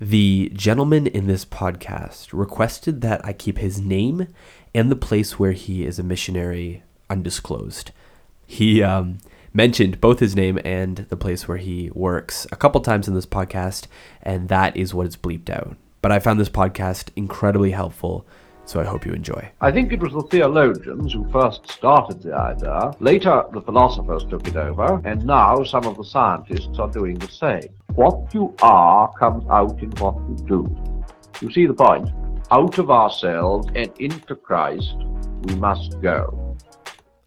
The gentleman in this podcast requested that I keep his name and the place where he is a missionary undisclosed. He um, mentioned both his name and the place where he works a couple times in this podcast, and that is what is bleeped out. But I found this podcast incredibly helpful, so I hope you enjoy. I think it was the theologians who first started the idea. Later, the philosophers took it over, and now some of the scientists are doing the same. What you are comes out in what you do. You see the point? Out of ourselves and into Christ we must go.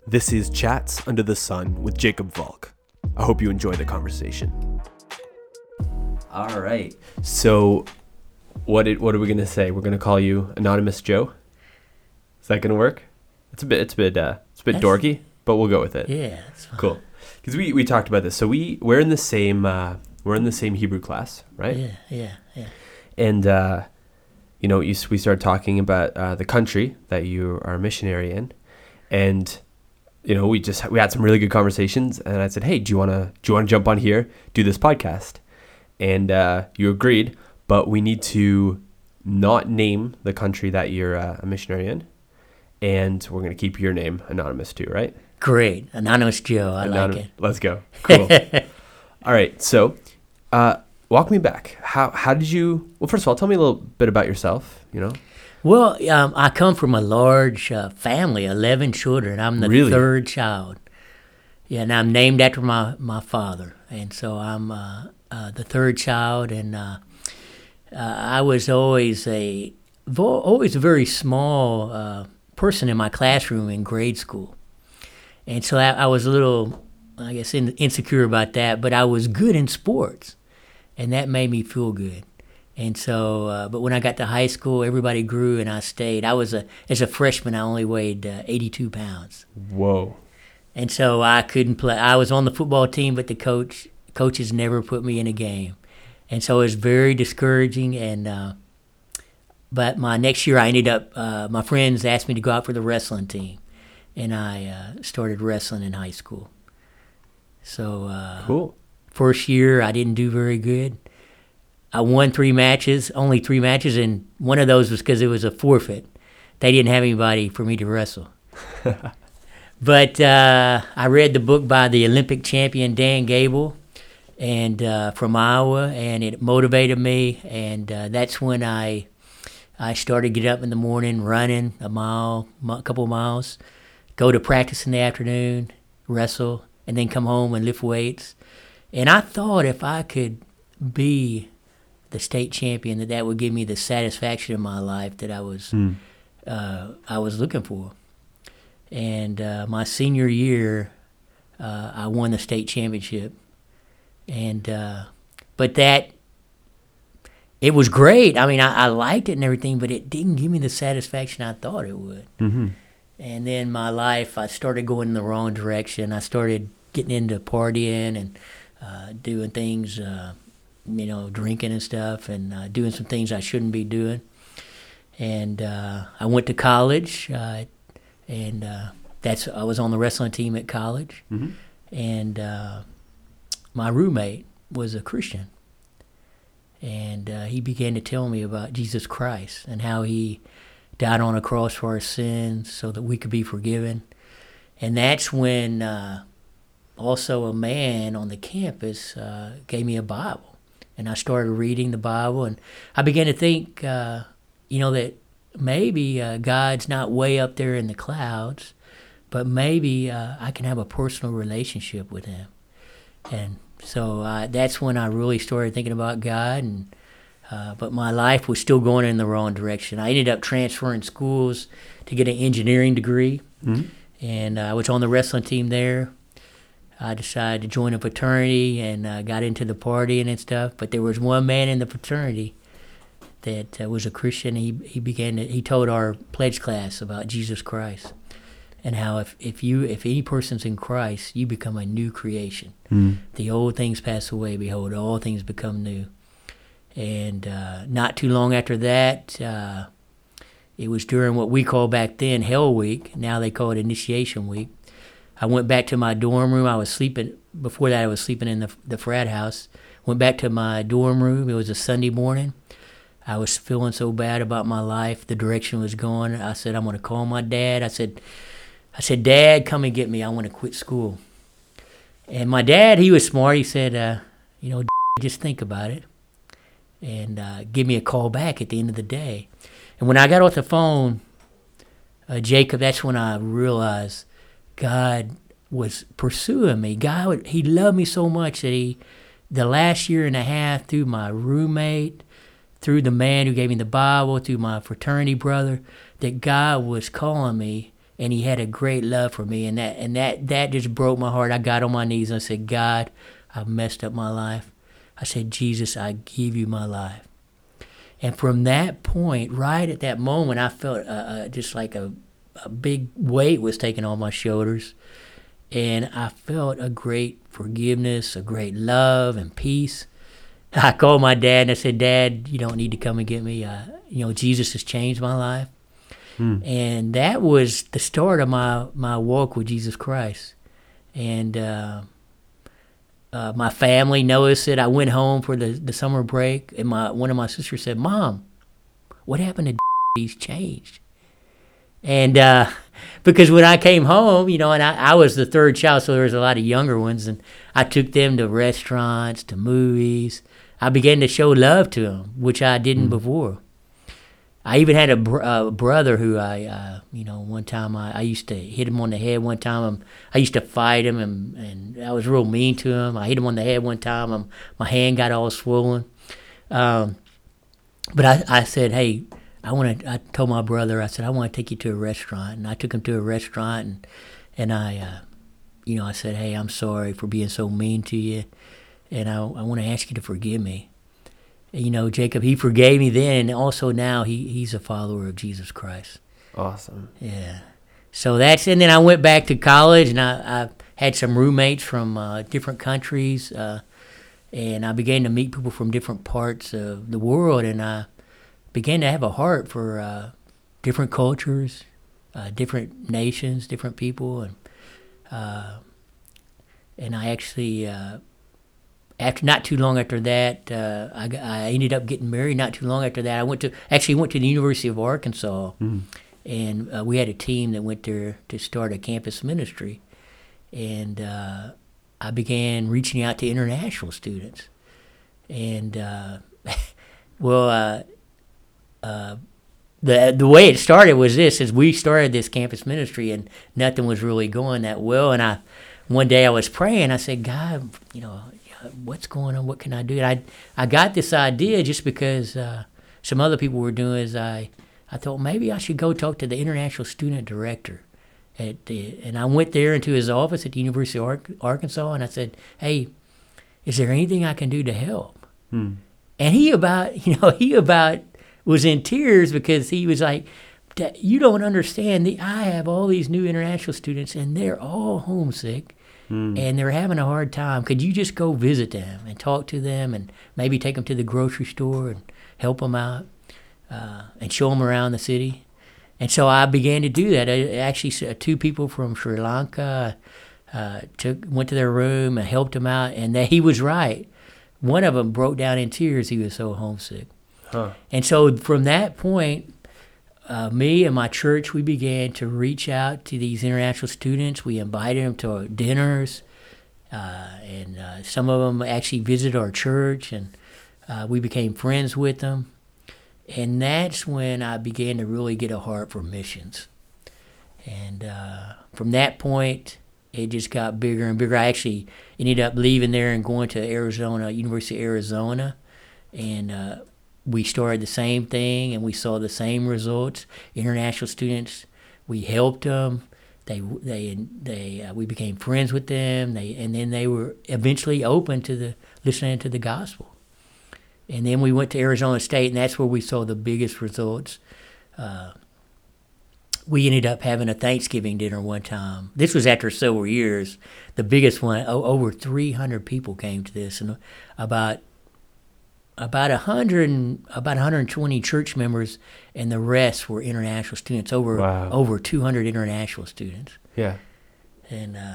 This is Chats Under the Sun with Jacob Volk. I hope you enjoy the conversation. All right. So, what it, what are we gonna say? We're gonna call you Anonymous Joe. Is that gonna work? It's a bit it's a bit uh, it's a bit That's- dorky, but we'll go with it. Yeah, that's fine. Cool. Because we, we talked about this. So we we're in the same uh, we're in the same Hebrew class, right? Yeah, yeah, yeah. And uh, you know, you, we started talking about uh, the country that you are a missionary in, and you know, we just we had some really good conversations. And I said, hey, do you wanna do you wanna jump on here, do this podcast? And uh, you agreed, but we need to not name the country that you're uh, a missionary in, and we're gonna keep your name anonymous too, right? Great. Anonymous Joe. I like it. Let's go. Cool. all right. So, uh, walk me back. How how did you? Well, first of all, tell me a little bit about yourself. You know. Well, um, I come from a large uh, family, 11 children. I'm the Really? third child. Yeah, and I'm named after my, my father. And so I'm uh, uh, the third child. And uh, I was always a, vo- always a very small uh, person in my classroom in grade school. And so I, I was a little, I guess, in, insecure about that, but I was good in sports. And that made me feel good. And so, uh, but when I got to high school, everybody grew and I stayed. I was a, as a freshman, I only weighed uh, 82 pounds. Whoa. And so I couldn't play. I was on the football team, but the coach, coaches never put me in a game. And so it was very discouraging. And, uh, but my next year I ended up, uh, my friends asked me to go out for the wrestling team. And I uh, started wrestling in high school. So, uh, Cool. First year, I didn't do very good. I won three matches, only three matches, and one of those was because it was a forfeit. They didn't have anybody for me to wrestle. but uh, I read the book by the Olympic champion Dan Gable, and uh, from Iowa, and it motivated me. And uh, that's when I I started get up in the morning, running a mile, a couple of miles, go to practice in the afternoon, wrestle, and then come home and lift weights. And I thought if I could be the state champion, that that would give me the satisfaction in my life that I was uh, I was looking for. And uh, my senior year, uh, I won the state championship. And uh, but that it was great. I mean, I, I liked it and everything, but it didn't give me the satisfaction I thought it would. Mm-hmm. And then my life, I started going in the wrong direction. I started getting into partying and uh, doing things, uh, you know, drinking and stuff, and uh, doing some things I shouldn't be doing. And uh, I went to college, uh, and uh, that's I was on the wrestling team at college, Mm-hmm. and uh, my roommate was a Christian, and uh, he began to tell me about Jesus Christ and how he died on a cross for our sins so that we could be forgiven. And that's when uh, also a man on the campus uh, gave me a Bible. And I started reading the Bible, and I began to think, uh, you know, that maybe uh, God's not way up there in the clouds, but maybe uh, I can have a personal relationship with Him. And so uh, that's when I really started thinking about God and uh, but my life was still going in the wrong direction. I ended up transferring schools to get an engineering degree, Mhm. and uh, I was on the wrestling team there. I decided to join a fraternity and uh, got into the partying and stuff. But there was one man in the fraternity that uh, was a Christian. He he began to, he told our pledge class about Jesus Christ and how if, if you if any person's in Christ, you become a new creation. Mm. The old things pass away; behold, all things become new. And uh, not too long after that, uh, it was during what we call back then Hell Week. Now they call it Initiation Week. I went back to my dorm room. I was sleeping before that. I was sleeping in the the frat house. Went back to my dorm room. It was a Sunday morning, I was feeling so bad about my life, the direction was going. I said, I'm going to call my dad. I said, I said, Dad, come and get me. I want to quit school. And my dad, he was smart. He said, uh, you know, just think about it and uh, give me a call back at the end of the day. And when I got off the phone, uh, Jacob, that's when I realized God was pursuing me. God, He loved me so much that He, the last year and a half, through my roommate, through the man who gave me the Bible, through my fraternity brother, that God was calling me and he had a great love for me and that and that that just broke my heart. I got on my knees and I said, God, I've messed up my life. I said, Jesus, I give you my life. And from that point, right at that moment, I felt uh, uh, just like a, a big weight was taken on my shoulders. And I felt a great forgiveness, a great love and peace. I called my dad and I said, Dad, you don't need to come and get me. Uh, you know, Jesus has changed my life. And that was the start of my, my walk with Jesus Christ. And uh, uh, my family noticed it. I went home for the, the summer break, and my one of my sisters said, "Mom, what happened to He's changed?" And uh, because when I came home, you know, and I, I was the third child, so there was a lot of younger ones, and I took them to restaurants, to movies. I began to show love to them, which I didn't before. I even had a br- brother who I, uh, you know, one time I, I used to hit him on the head. One time um, I used to fight him, and, and I was real mean to him. I hit him on the head one time. Um, my hand got all swollen. Um, but I, I said, hey, I want to. I told my brother, I said, I want to take you to a restaurant, and I took him to a restaurant, and and I, uh, you know, I said, hey, I'm sorry for being so mean to you, and I, I want to ask you to forgive me you know, Jacob, he forgave me then, and also now he, he's a follower of Jesus Christ. Awesome. Yeah. So that's, and then I went back to college, and I, I had some roommates from uh, different countries, uh, and I began to meet people from different parts of the world, and I began to have a heart for uh, different cultures, uh, different nations, different people, and uh, and I actually uh, after not too long after that, uh, I, I ended up getting married. Not too long after that, I went to actually went to the University of Arkansas, and uh, we had a team that went there to start a campus ministry, and uh, I began reaching out to international students, and uh, well, uh, uh, the the way it started was this: is we started this campus ministry, and nothing was really going that well, and I one day I was praying. I said, God, you know, what's going on? What can I do? And I I got this idea just because uh, some other people were doing. Is I I thought maybe I should go talk to the international student director. At the, and I went there into his office at the University of Ark- Arkansas, and I said, "Hey, is there anything I can do to help?" And he about, you know, he about was in tears because he was like, "Dad, "You don't understand. The, I have all these new international students, and they're all homesick." and they're having a hard time. Could you just go visit them and talk to them and maybe take them to the grocery store and help them out uh, and show them around the city? And so I began to do that. I, actually, two people from Sri Lanka uh, took went to their room and helped them out, and they, he was right. One of them broke down in tears. He was so homesick. Huh. And so from that point, uh, me and my church, we began to reach out to these international students. We invited them to dinners, uh, and uh, some of them actually visited our church, and uh, we became friends with them. And that's when I began to really get a heart for missions. And uh, from that point, it just got bigger and bigger. I actually ended up leaving there and going to Arizona, University of Arizona, and uh, we started the same thing and we saw the same results. International students, we helped them. They they they uh, we became friends with them. They and then they were eventually open to the listening to the gospel. And then we went to Arizona State, and that's where we saw the biggest results. Uh, we ended up having a Thanksgiving dinner one time. This was after several years. The biggest one, over 300 people came to this, and about about a hundred and about 120 church members, and the rest were international students. Over Wow. over 200 international students, Yeah. and uh,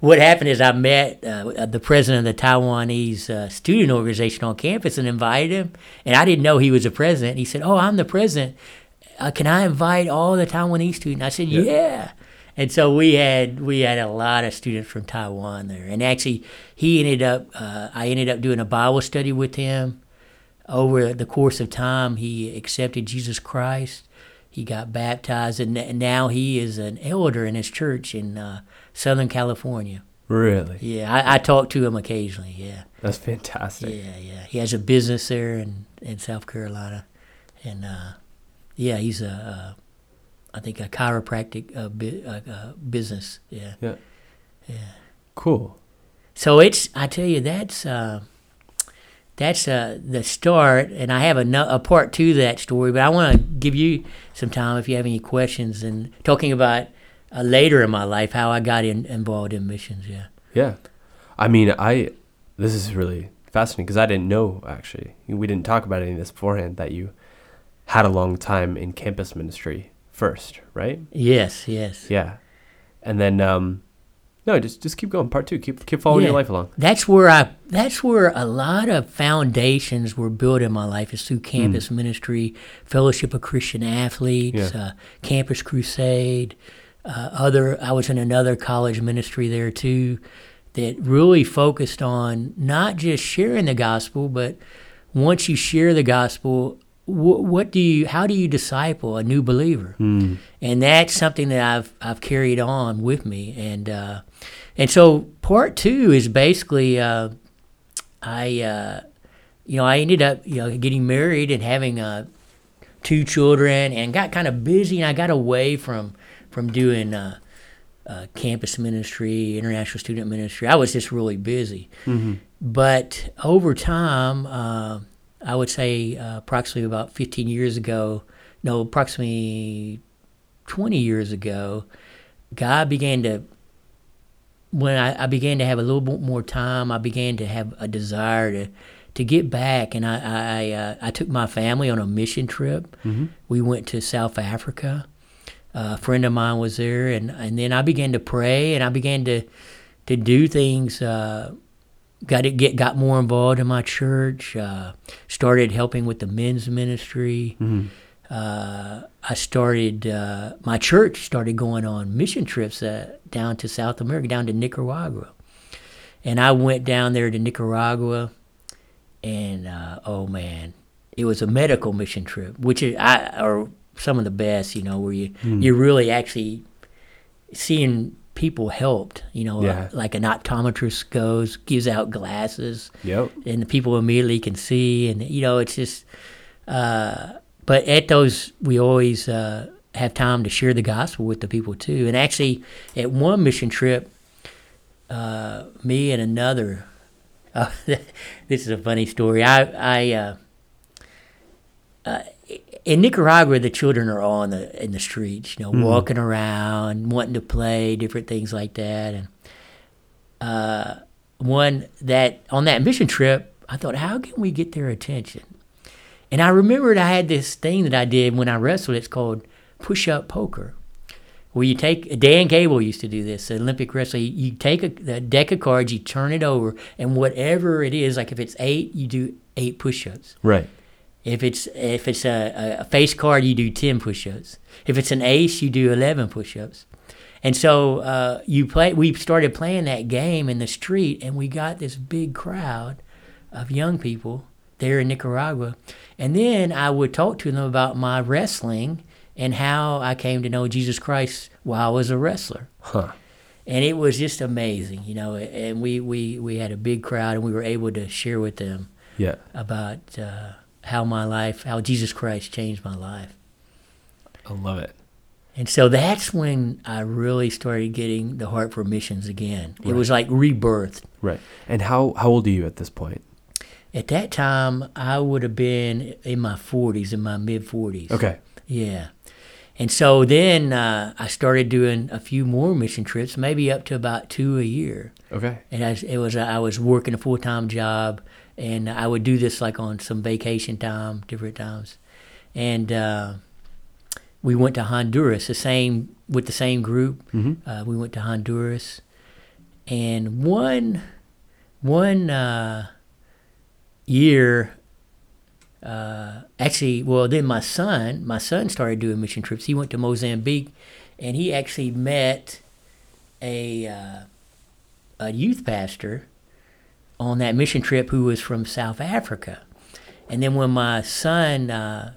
what happened is I met uh, the president of the Taiwanese uh, student organization on campus and invited him. And I didn't know he was a president. He said, "Oh, I'm the president. Uh, can I invite all the Taiwanese students?" I said, Yeah. "Yeah." And so we had we had a lot of students from Taiwan there. And actually, he ended up uh, I ended up doing a Bible study with him. Over the course of time, he accepted Jesus Christ. He got baptized, and n- now he is an elder in his church in uh, Southern California. Really? Yeah, I, I talk to him occasionally. Yeah, That's fantastic. yeah, yeah. He has a business there in, in South Carolina, and uh, yeah, he's a, uh, I think a chiropractic uh, uh, uh, business. Yeah. Yeah. Cool. So it's I tell you that's uh, that's uh, the start, and I have a, no, a part two to that story. But I want to give you some time if you have any questions and talking about uh, later in my life how I got in, involved in missions. Yeah. Yeah. I mean, I this is really fascinating because I didn't know actually. We didn't talk about any of this beforehand that you had a long time in campus ministry first, right? Yes. Yes. Yeah. And then um no, just just keep going. Part 2. Keep keep following your life along. That's where I. That's where a lot of foundations were built in my life. Is through campus ministry, Fellowship of Christian Athletes, Yeah. uh, Campus Crusade. Uh, other, I was in another college ministry there too, that really focused on not just sharing the gospel, but once you share the gospel, wh- what do you? How do you disciple a new believer? Hmm. and that's something that I've I've carried on with me, and uh, and so part two is basically uh, I uh, you know I ended up you know getting married and having uh, two children and got kind of busy and I got away from from doing uh, uh, campus ministry, international student ministry. I was just really busy, but over time. Uh, I would say uh, approximately about 15 years ago, no, approximately 20 years ago, God began to, when I, I began to have a little bit more time, I began to have a desire to, to get back. And I, I, uh, I took my family on a mission trip. We went to South Africa. a friend of mine was there, and, and then I began to pray and I began to, to do things. Got to get got more involved in my church. Uh, started helping with the men's ministry. Uh, I started uh, my church started going on mission trips uh, down to South America, down to Nicaragua, and I went down there to Nicaragua, and uh, oh man, it was a medical mission trip, which is I are some of the best, you know, where you you really actually seeing people helped, you know, Yeah. uh, like an optometrist goes, gives out glasses, Yep. and the people immediately can see, and you know, it's just. Uh, but at those, we always uh, have time to share the gospel with the people too. And actually, at one mission trip, uh, me and another. Uh, this is a funny story. I, I, uh, uh, in Nicaragua, the children are all in the in the streets, you know, walking around, wanting to play, different things like that. And uh, one that on that mission trip, I thought, how can we get their attention? And I remembered I had this thing that I did when I wrestled. It's called push up poker, where you take Dan Gable used to do this. Olympic wrestler, you, you take a, a deck of cards, you turn it over, and whatever it is, like if it's eight, you do eight push ups. Right. If it's if it's a, a face card, you do ten push-ups. If it's an ace, you do eleven push-ups. And so uh, you play. We started playing that game in the street, and we got this big crowd of young people there in Nicaragua. And then I would talk to them about my wrestling and how I came to know Jesus Christ while I was a wrestler Huh. and it was just amazing, you know. And we, we, we had a big crowd, and we were able to share with them Yeah. about uh, how my life, how Jesus Christ changed my life. I love it. And so that's when I really started getting the heart for missions again. It was like rebirth. Right. And how how old are you at this point? At that time, I would have been in my 40s, in my mid 40s. Okay. Yeah. And so then uh, I started doing a few more mission trips, maybe up to about two a year. Okay. And I, it was I was working a full time job, and I would do this like on some vacation time, different times, and uh, we went to Honduras, the same with the same group. Uh, we went to Honduras, And one one uh, year, uh, actually, well, then my son, my son started doing mission trips. He went to Mozambique, and he actually met a uh, a youth pastor on that mission trip who was from South Africa. And then when my son, uh,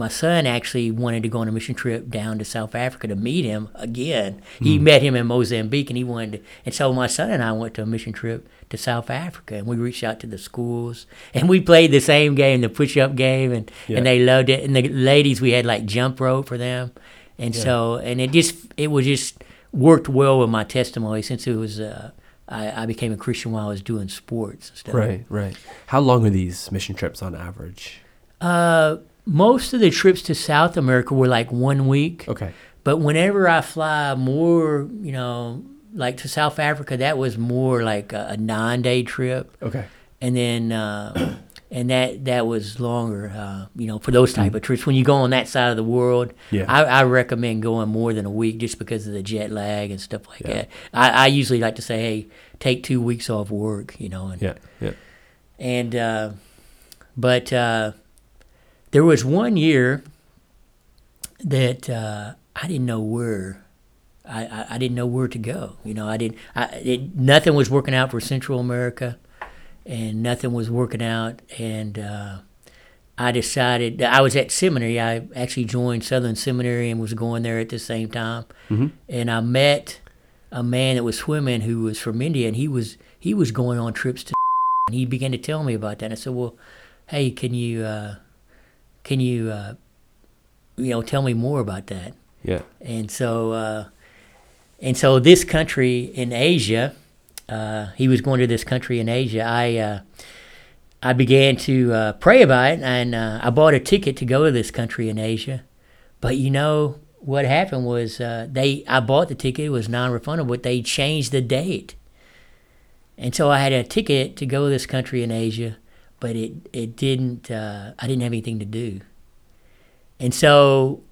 my son actually wanted to go on a mission trip down to South Africa to meet him again. He met him in Mozambique, and he wanted to. And so my son and I went to a mission trip to South Africa, and we reached out to the schools, and we played the same game, the push-up game, and Yeah. and they loved it. And the ladies, we had like jump rope for them, and Yeah. so and it just it was just worked well with my testimony since it was. Uh, I, I became a Christian while I was doing sports and stuff. Right, right. How long are these mission trips on average? Uh, most of the trips to South America were like one week. Okay. But whenever I fly more, you know, like to South Africa, that was more like a, a nine-day trip, Okay. and then uh, and that that was longer. Uh, you know, for those type of trips, when you go on that side of the world, Yeah. I, I recommend going more than a week just because of the jet lag and stuff like Yeah. that. I, I usually like to say, hey, take two weeks off work, you know, and Yeah. Yeah. and uh, but uh, there was one year that uh, I didn't know where I, I, I didn't know where to go. You know, I didn't. I, it, nothing was working out for Central America, and nothing was working out. And uh, I decided I was at seminary. I actually joined Southern Seminary and was going there at the same time. Mhm. And I met a man that was swimming who was from India, and he was he was going on trips to. And he began to tell me about that. And I said, "Well, hey, can you uh, can you uh, you know tell me more about that?" Yeah. And so uh, and so this country in Asia, uh, he was going to this country in Asia. I uh, I began to uh, pray about it, and uh, I bought a ticket to go to this country in Asia. But you know what happened was uh, they I bought the ticket; it was non-refundable. But they changed the date, and so I had a ticket to go to this country in Asia, but it it didn't. Uh, I didn't have anything to do, and so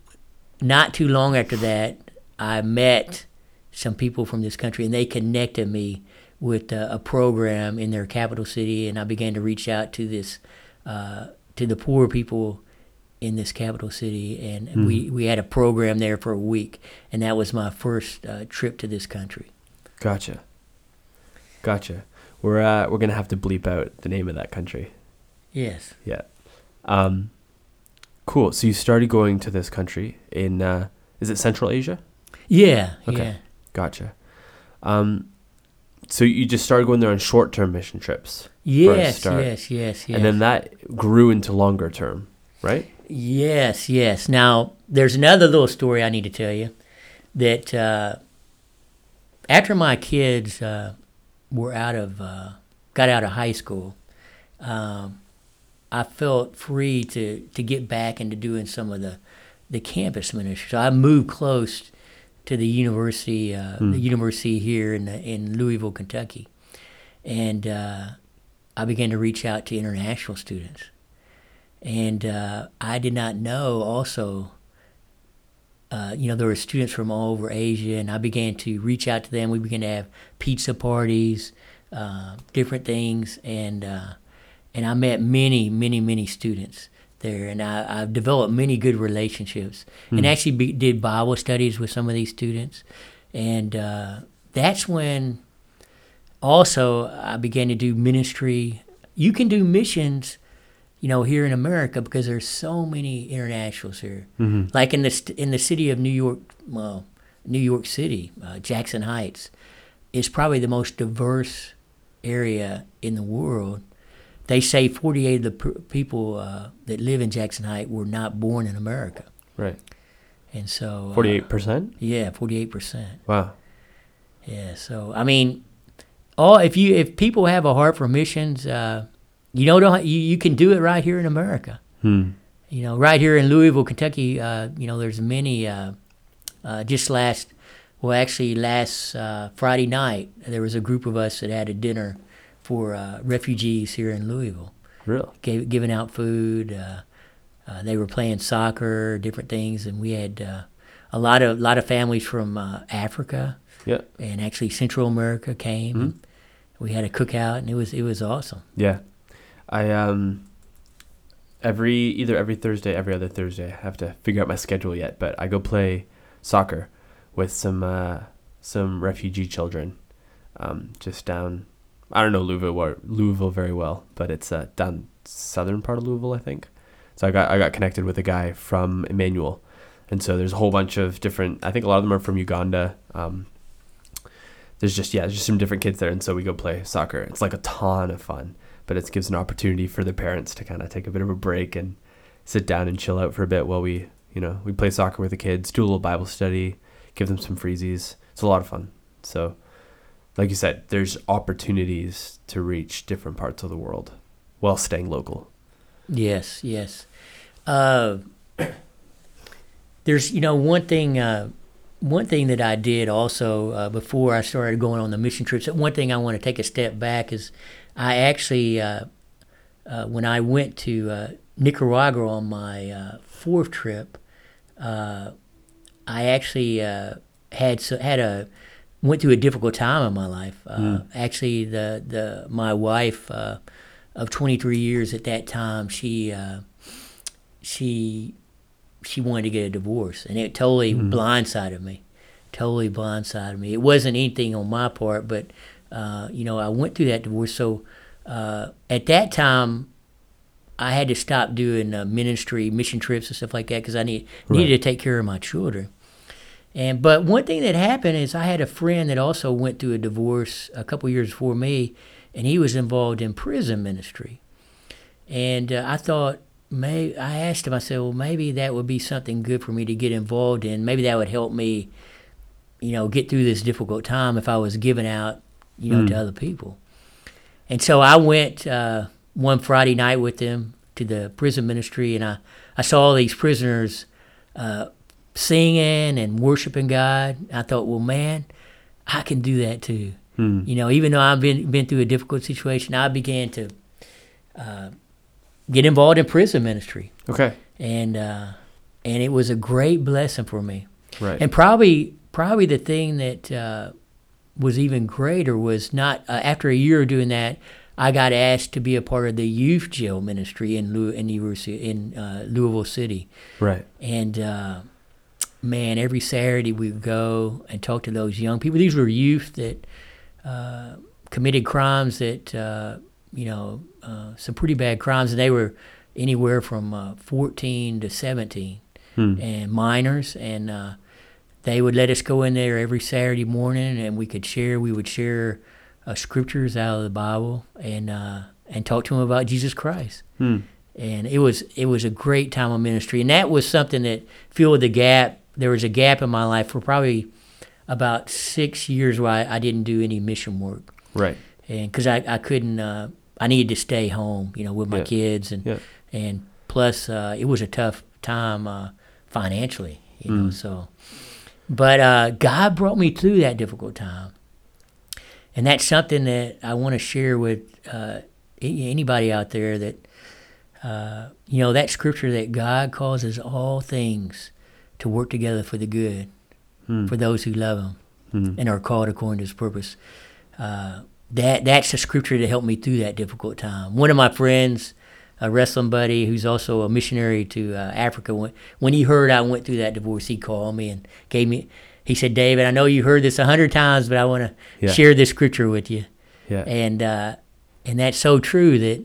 not too long after that, I met some people from this country, and they connected me with uh, a program in their capital city, and I began to reach out to this uh, to the poor people in this capital city, and we we had a program there for a week, and that was my first uh, trip to this country. Gotcha. Gotcha. We're uh, we're gonna have to bleep out the name of that country. Yes. Yeah. Um, cool. So you started going to this country in uh, is it Central Asia? Yeah. Okay. Yeah. Gotcha. Um, so you just started going there on short term mission trips, Yes. Yes. Yes. Yes. and then that grew into longer term, right? Yes, yes. Now, there's another little story I need to tell you that uh, after my kids uh, were out of, uh, got out of high school, um, I felt free to, to get back into doing some of the, the campus ministry. So I moved close to the university, uh, the university here in, the, in Louisville, Kentucky. And uh, I began to reach out to international students and uh, I did not know also. Uh, you know, there were students from all over Asia, and I began to reach out to them. We began to have pizza parties, uh, different things, and uh, and I met many, many, many students there, and I, I've developed many good relationships, and actually be, did Bible studies with some of these students, and uh, that's when also I began to do ministry. You can do missions you know, here in America because there's so many internationals here. Mm-hmm. Like in the in the city of New York, well, New York City, uh, Jackson Heights, is probably the most diverse area in the world. They say 48 of the people uh, that live in Jackson Heights were not born in America, Right. and so uh, Forty eight percent. yeah, 48 percent. Wow. Yeah, so I mean, all if you if people have a heart for missions, uh, you know, don't you, you can do it right here in America. Hmm. You know, right here in Louisville, Kentucky, uh, you know, there's many. Uh, uh, just last, well, actually, last uh, Friday night, there was a group of us that had a dinner for uh, refugees here in Louisville, Really. gave, giving out food. Uh, uh, they were playing soccer, different things, and we had uh, a lot of lot of families from uh, Africa, Yeah. and actually Central America came. Mhm. We had a cookout, and it was it was awesome. Yeah. I um every either every Thursday, every other Thursday, I have to figure out my schedule yet, but I go play soccer with some uh some refugee children. Um just down I don't know Louisville Louisville very well, but it's uh down southern part of Louisville, I think. So I got I got connected with a guy from Emmanuel. And so there's a whole bunch of different I think a lot of them are from Uganda. Um there's just yeah, there's just some different kids there, and so we go play soccer. It's like a ton of fun, but it gives an opportunity for the parents to kind of take a bit of a break and sit down and chill out for a bit while we you know we play soccer with the kids, do a little Bible study, give them some freezies. It's a lot of fun. So, like you said, there's opportunities to reach different parts of the world while staying local. Yes, yes. Uh, there's, you know, one thing. Uh, one thing that I did also uh, before I started going on the mission trips. One thing I want to take a step back is, I actually, uh, uh, when I went to uh, Nicaragua on my fourth trip, I actually had so, had a went through a difficult time in my life. Uh, Actually, the the my wife uh, of 23 years at that time, she uh, she she wanted to get a divorce, and it totally blindsided me. Totally blindsided me. It wasn't anything on my part, but uh, you know, I went through that divorce. So uh, at that time, I had to stop doing uh, ministry, mission trips, and stuff like that because I need, needed to take care of my children. And but one thing that happened is I had a friend that also went through a divorce a couple years before me, and he was involved in prison ministry. And uh, I thought, may I asked him, I said, well, maybe that would be something good for me to get involved in. Maybe that would help me, you know, get through this difficult time if I was giving out, you know, to other people. And so I went uh, one Friday night with them to the prison ministry, and I, I saw all these prisoners uh, singing and worshiping God. I thought, well, man, I can do that too. You know, even though I've been been through a difficult situation, I began to uh, get involved in prison ministry, Okay. and uh, and it was a great blessing for me. Right. And probably probably the thing that uh, was even greater was not uh, after a year of doing that, I got asked to be a part of the youth jail ministry in Lou- in University in uh, Louisville City, right. and uh, man, every Saturday we would go and talk to those young people. These were youth that uh, committed crimes that uh, you know uh, some pretty bad crimes, and they were anywhere from uh, 14 to 17 and minors. And uh, they would let us go in there every Saturday morning and we could share we would share uh, scriptures out of the Bible and uh, and talk to them about Jesus Christ. Hmm. and it was it was a great time of ministry. And that was something that filled the gap there was a gap in my life for probably about six years where I, I didn't do any mission work Right. and because I, I couldn't uh, I needed to stay home you know with my Yeah. kids and Yeah. and plus uh, it was a tough time uh, financially you know so but uh, God brought me through that difficult time and that's something that I want to share with uh, anybody out there that uh, you know that scripture that God causes all things to work together for the good for those who love Him and are called according to His purpose. Uh, that that's the scripture that helped me through that difficult time. One of my friends, a wrestling buddy who's also a missionary to uh, Africa, when, when he heard I went through that divorce, he called me and gave me. He said, "David, I know you heard this a hundred times, but I want to Yeah. share this scripture with you." Yeah. and uh, and that's so true that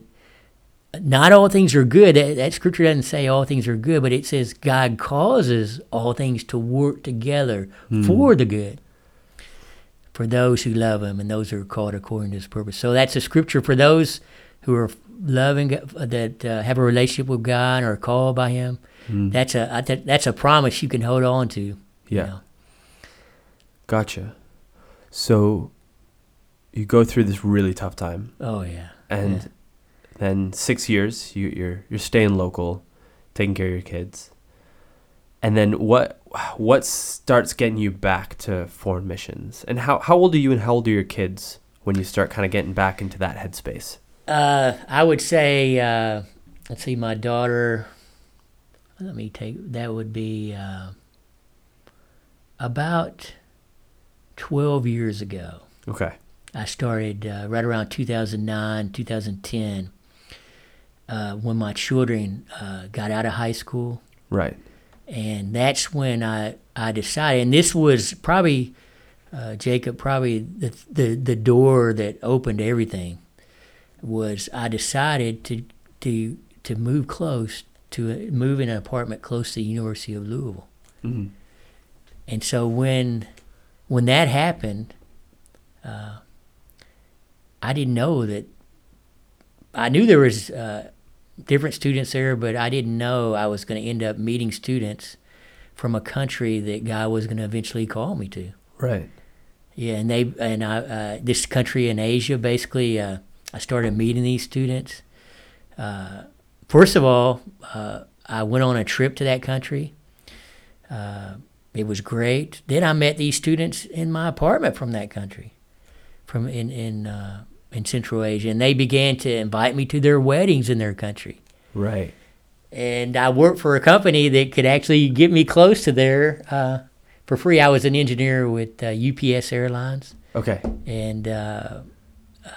not all things are good. That, that scripture doesn't say all things are good, but it says God causes all things to work together hmm. for the good for those who love Him and those who are called according to His purpose. So that's a scripture for those who are loving uh, that uh, have a relationship with God or are called by Him. Hmm. That's a that's a promise you can hold on to. you Yeah. know. Gotcha. So you go through this really tough time, Oh yeah. and Yeah. Then six years you, you're you're staying local, taking care of your kids, and then what what starts getting you back to foreign missions? And how how old are you and how old are your kids when you start kind of getting back into that headspace? Uh, I would say, uh, let's see, my daughter. Let me take that would be uh, about 12 years ago. Okay. I started uh, right around 2009, 2010, uh, when my children uh, got out of high school. Right. And that's when I, I decided, and this was probably, uh, Jacob, probably the, the, the door that opened everything, was I decided to, to, to move close, to move in an apartment close to the University of Louisville. hmm And so when when that happened, uh, I didn't know that. I knew there was uh, different students there, but I didn't know I was going to end up meeting students from a country that God was going to eventually call me to. Right. Yeah, and they and I uh, this country in Asia basically. Uh, I started meeting these students. Uh, first of all, uh, I went on a trip to that country. Uh, it was great. Then I met these students in my apartment from that country, from in in uh, in Central Asia, and they began to invite me to their weddings in their country. Right. And I worked for a company that could actually get me close to there uh, for free. I was an engineer with uh, UPS Airlines Okay. and uh,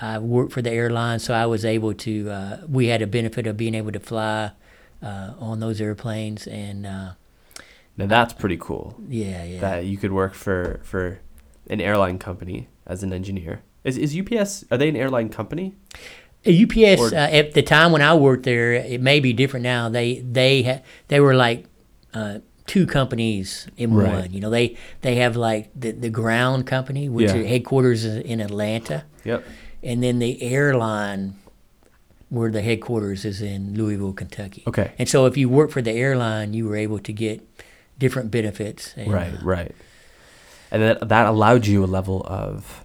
I worked for the airline, so I was able to. Uh, we had a benefit of being able to fly uh, on those airplanes, and uh, Now that's pretty cool. yeah, yeah. That you could work for for an airline company as an engineer. Is is UPS? Are they an airline company? UPS Or- uh, at the time when I worked there, it may be different now. They they ha- they were like uh, two companies in Right. one. You know, they they have like the the ground company, which Yeah. are headquarters is in Atlanta, Yep. and then the airline, where the headquarters is in Louisville, Kentucky. Okay. And so if you work for the airline, you were able to get different benefits. And, Right. uh, Right. And that that allowed you a level of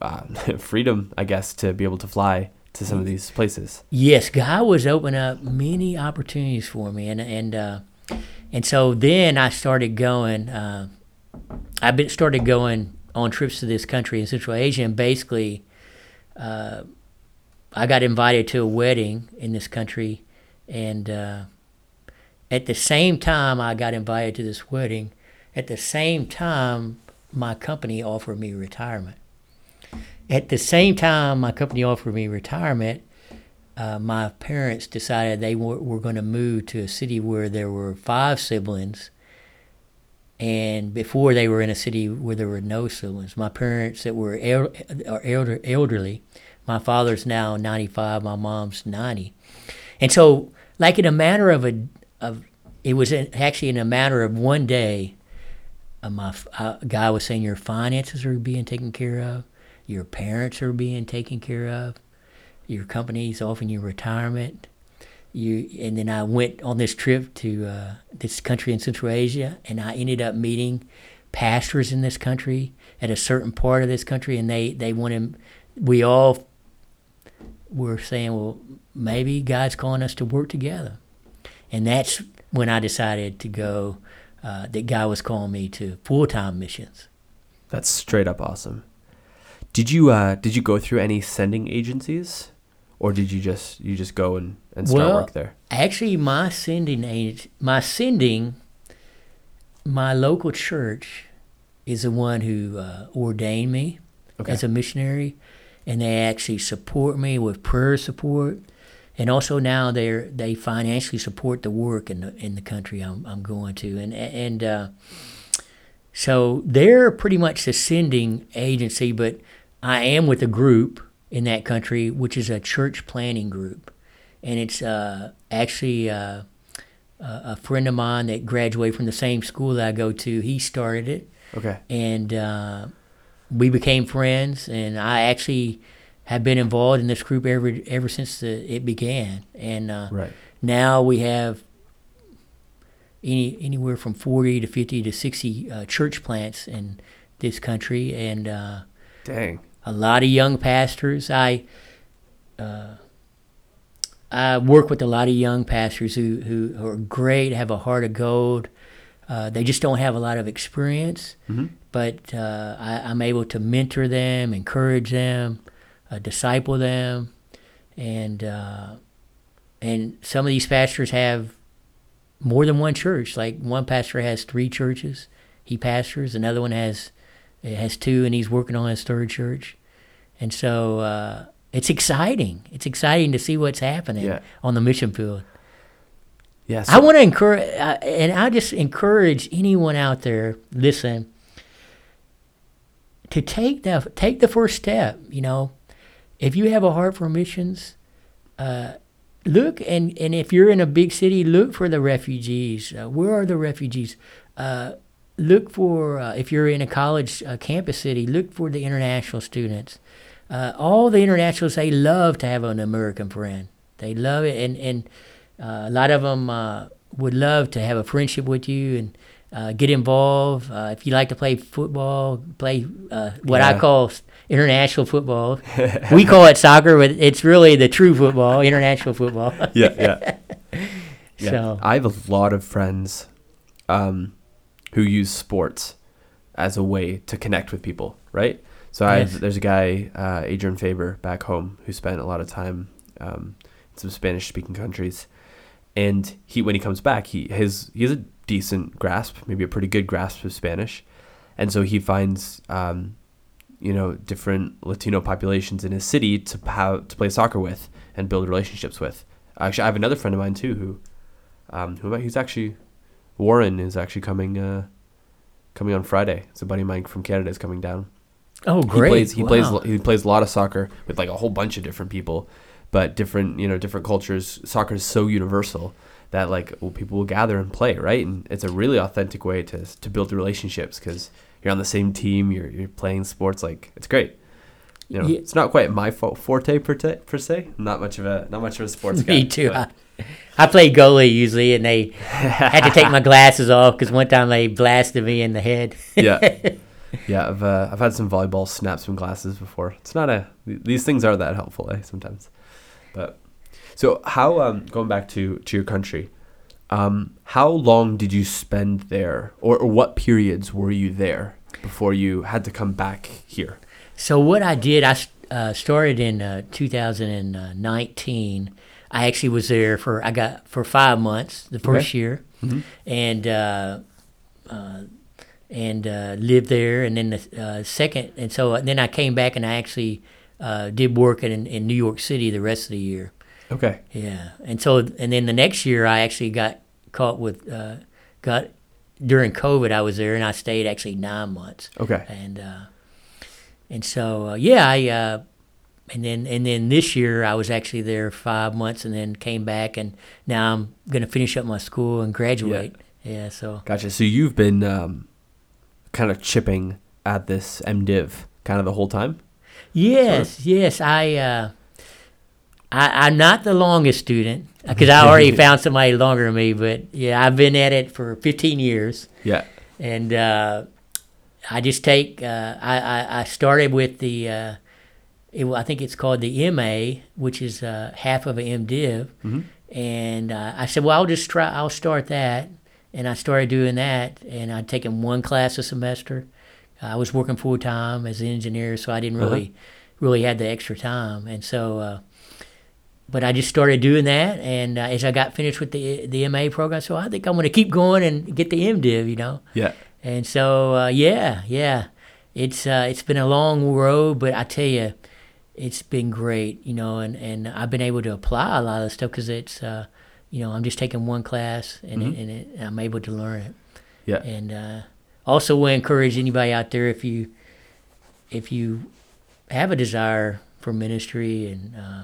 uh, freedom, I guess, to be able to fly to some of these places. Yes, God was opening up many opportunities for me, and and uh, and so then I started going. Uh, I been started going on trips to this country in Central Asia, and basically, uh, I got invited to a wedding in this country, and uh, at the same time I got invited to this wedding, at the same time my company offered me retirement. At the same time my company offered me retirement, uh, my parents decided they were, were going to move to a city where there were five siblings. And before they were in a city where there were no siblings, my parents that were el- are elder, elderly, my father's now 95, my mom's 90. And so, like in a matter of a, of, it was in, actually in a matter of one day, uh, my uh, guy was saying your finances are being taken care of, your parents are being taken care of, your company's offering you retirement. You and then I went on this trip to uh, this country in Central Asia, and I ended up meeting pastors in this country at a certain part of this country, and they they wanted we all were saying, well, maybe God's calling us to work together, and that's when I decided to go. Uh, that God was calling me to full time missions. That's straight up awesome. Did you uh, did you go through any sending agencies, or did you just you just go and, and start Well, work there? Actually, my sending age, my sending, my local church is the one who uh, ordained me Okay. as a missionary, and they actually support me with prayer support, and also now they they financially support the work in the in the country I'm I'm going to, and and uh, so they're pretty much the sending agency, but I am with a group in that country, which is a church planting group, and it's uh, actually uh, a friend of mine that graduated from the same school that I go to. He started it, Okay. and uh, we became friends. And I actually have been involved in this group ever ever since the, it began. And uh, Right. now we have any anywhere from forty to fifty to sixty uh, church plants in this country, and uh, Dang. a lot of young pastors. I uh, I work with a lot of young pastors who, who, who are great, have a heart of gold. Uh, they just don't have a lot of experience, Mhm. but uh, I, I'm able to mentor them, encourage them, uh, disciple them, and uh, and some of these pastors have more than one church. Like one pastor has three churches he pastors, another one has He has two, and he's working on his third church. And so uh, it's exciting. It's exciting to see what's happening Yeah. on the mission field. Yes. I want to encourage, uh, and I just encourage anyone out there, listen, to take the take the first step. You know, if you have a heart for missions, uh, look and and if you're in a big city, look for the refugees. Uh, where are the refugees? Uh, look for uh, if you're in a college uh, campus city, look for the international students. Uh, all the internationals they love to have an American friend. They love it, and and uh, a lot of them uh, would love to have a friendship with you and uh, get involved. Uh, if you like to play football, play uh, what I call international football. we call it soccer, but it's really the true football, international football. yeah, yeah. Yeah. So I have a lot of friends um, who use sports as a way to connect with people, right? So I Yes. have, there's a guy, uh, Adrian Faber, back home, who spent a lot of time um, in some Spanish-speaking countries, and he when he comes back, he his he has a decent grasp, maybe a pretty good grasp of Spanish, and so he finds um, you know different Latino populations in his city to have to play soccer with and build relationships with. Actually, I have another friend of mine too who um, who he's actually Warren is actually coming uh, coming on Friday. It's a buddy of mine from Canada is coming down. oh great! He plays he Wow. plays he plays a lot of soccer with like a whole bunch of different people, but different you know different cultures. Soccer is so universal that like well, people will gather and play right, and it's a really authentic way to to build relationships because you're on the same team. You're you're playing sports like it's great. You know, Yeah. it's not quite my forte per, te- per se. I'm not much of a not much of a sports guy. Me too. but- I, played goalie usually, and they had to take my glasses off because one time they blasted me in the head. yeah, yeah. I've uh, I've had some volleyball snaps from glasses before. It's not a these things are that helpful, eh? Sometimes, but so how um going back to to your country, um how long did you spend there, or, or what periods were you there before you had to come back here? So what I did, I uh, started in uh, 2019. I actually was there for I got for five months the first year, and uh, uh, and uh, lived there. And then the uh, second, and so then I came back and I actually uh, did work in in New York City the rest of the year. Okay. Yeah, and so and then the next year I actually got caught with uh, got during COVID I was there and I stayed actually nine months Okay. and uh, and so uh, yeah I uh, and then and then this year I was actually there five months and then came back and now I'm gonna finish up my school and graduate. Yeah, so Gotcha. So you've been um, kind of chipping at this MDiv kind of the whole time. yes, yes I. Uh, I, I'm not the longest student because I already found somebody longer than me, but yeah, I've been at it for 15 years. Yeah. and uh, I just take. Uh, I, I I started with the. It, I think it's called the MA, which is uh, half of a MDiv, and uh, I said, well, I'll just try. I'll start that, and I started doing that, and I'd taken one class a semester. I was working full time as an engineer, so I didn't really, really had the extra time, and so. Uh, but I just started doing that, and uh, as I got finished with the the MA program, so I think I'm going to keep going and get the MDiv, you know. Yeah. And so, uh, yeah, yeah, it's uh, it's been a long road, but I tell you, it's been great, you know, and, and I've been able to apply a lot of the stuff because it's, uh, you know, I'm just taking one class and, it, and, it, and I'm able to learn it. Yeah. And uh, also, to encourage anybody out there if you if you have a desire for ministry, and uh,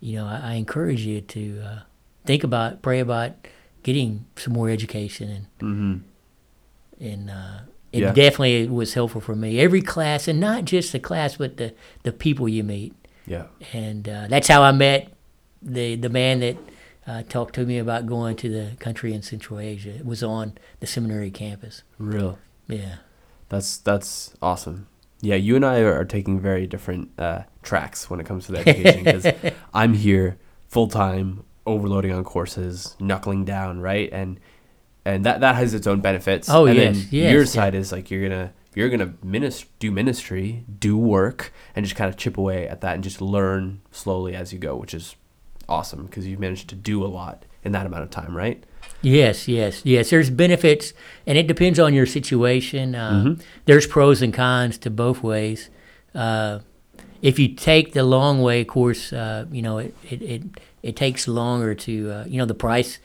you know, I, I encourage you to uh, think about, pray about getting some more education and Mm-hmm. and uh, it Yeah. definitely was helpful for me. Every class, and not just the class, but the the people you meet, Yeah. and uh, that's how I met the the man that uh, talked to me about going to the country in Central Asia. It was on the seminary campus. Real. Yeah, That's that's awesome. Yeah, you and I are, taking very different uh, tracks when it comes to the education because I'm here full time, overloading on courses, knuckling down, right, and and that that has its own benefits. Oh, and yes, then yes, your yeah. side is like you're gonna you're gonna minis- do ministry, do work, and just kind of chip away at that and just learn slowly as you go, which is awesome because you've managed to do a lot in that amount of time, right? Yes, yes, yes. There's benefits, and it depends on your situation. Uh, There's pros and cons to both ways. Uh, if you take the long way, of course, uh, you know it, it, it, it takes longer to uh, you know the price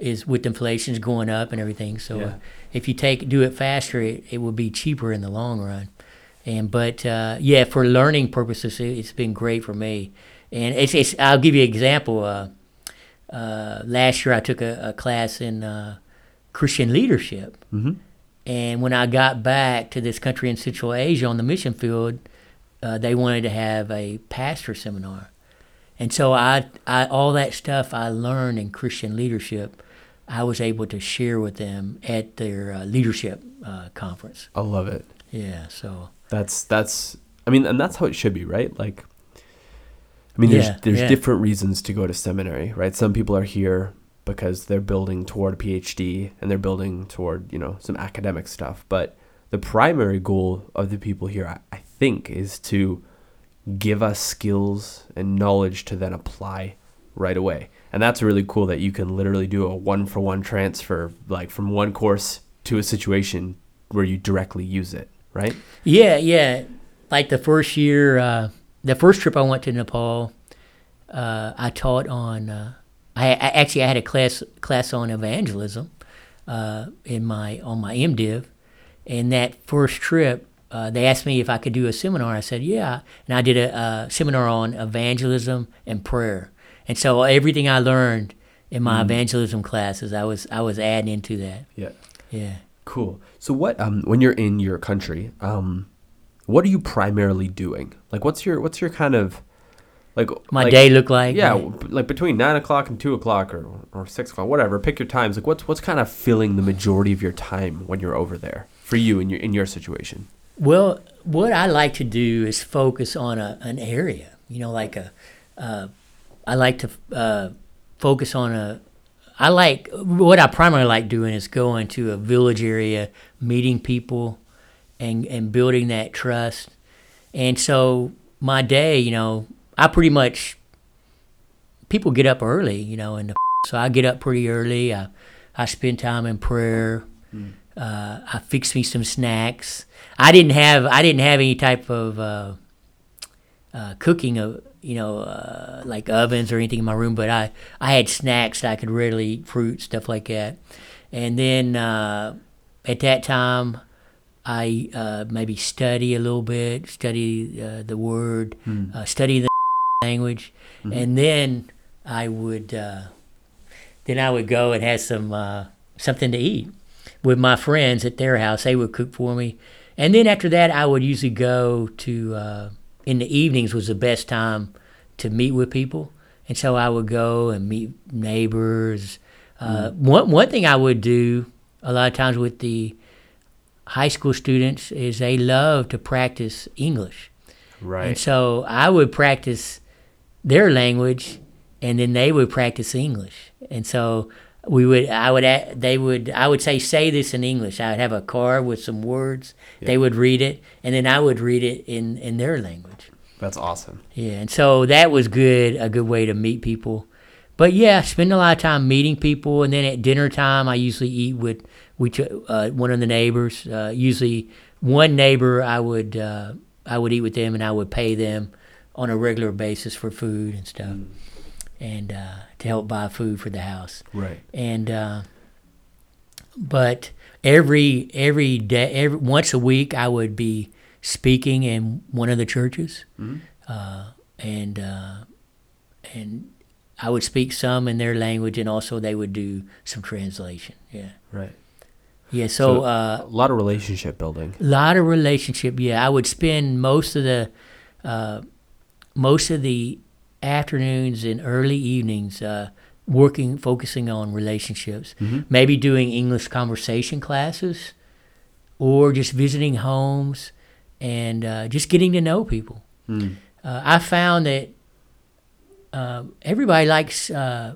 is with inflation is going up and everything. So Yeah. uh, if you take do it faster, it, it will be cheaper in the long run. And but uh, yeah, for learning purposes, it, it's been great for me. And it's, it's I'll give you an example. Uh, uh, last year I took a, a class in uh, Christian leadership. Mhm. And when I got back to this country in Central Asia on the mission field, uh, they wanted to have a pastor seminar. And so I, I, all that stuff I learned in Christian leadership, I was able to share with them at their uh, leadership uh, conference. I love it. Yeah, so That's that's I mean, and that's how it should be, right? Like I mean, there's Yeah, there's yeah. different reasons to go to seminary, right? Some people are here because they're building toward a PhD and they're building toward, you know, some academic stuff. But the primary goal of the people here, I, I think, is to give us skills and knowledge to then apply right away. And that's really cool that you can literally do a one for one transfer, like from one course to a situation where you directly use it, right? Yeah, yeah. Like the first year, uh, the first trip I went to Nepal, uh, I taught on. Uh, I, I actually I had a class class on evangelism uh, in my on my MDiv, and that first trip, uh, they asked me if I could do a seminar. I said yeah, and I did a, uh seminar on evangelism and prayer. And so everything I learned in my evangelism classes, I was I was adding into that. Yeah. Yeah. Cool. So what um when you're in your country, um what are you primarily doing? Like what's your what's your kind of like My like- day look like Yeah, w- like between nine o'clock and two o'clock or or six o'clock, whatever. Pick your times. Like what's what's kind of filling the majority of your time when you're over there for you in your in your situation. Well, what I like to do is focus on a, an area. You know, like a, uh, I like to uh, focus on a. I like what I primarily like doing is going to a village area, meeting people, and and building that trust. And so my day, you know, I pretty much people get up early, you know, and so I get up pretty early. I I spend time in prayer. Uh, I fix me some snacks. I didn't have I didn't have any type of uh, uh, cooking of you know uh, like ovens or anything in my room, but I I had snacks that I could readily eat, fruit stuff like that. And then uh, at that time, I uh, maybe study a little bit, study uh, the word, uh, study the language, and then I would uh, then I would go and have some uh, something to eat with my friends at their house. They would cook for me, and then after that, I would usually go to uh, in the evenings was the best time to meet with people, and so I would go and meet neighbors. Uh, One one thing I would do a lot of times with the high school students is they love to practice English. Right. And so I would practice their language, and then they would practice English. And so we would, I would, they would, I would say, say this in English. I would have a card with some words. They would read it, and then I would read it in in their language. That's awesome. Yeah, and so that was good, a good way to meet people. But yeah, spend a lot of time meeting people, and then at dinner time, I usually eat with we uh, one of the neighbors. Uh, usually, one neighbor I would uh, I would eat with them, and I would pay them on a regular basis for food and stuff, and uh, to help buy food for the house Right. and uh, but every every day every once a week I would be speaking in one of the churches. Uh, and uh, and I would speak some in their language and also they would do some translation. Yeah. Right. yeah so, So- uh, A lot of relationship building. A lot of relationship yeah. I would spend most of the uh, most of the afternoons and early evenings uh, working focusing on relationships. Maybe doing english conversation classes or just visiting homes and uh, just getting to know people Mm. uh, i found that uh, everybody likes uh,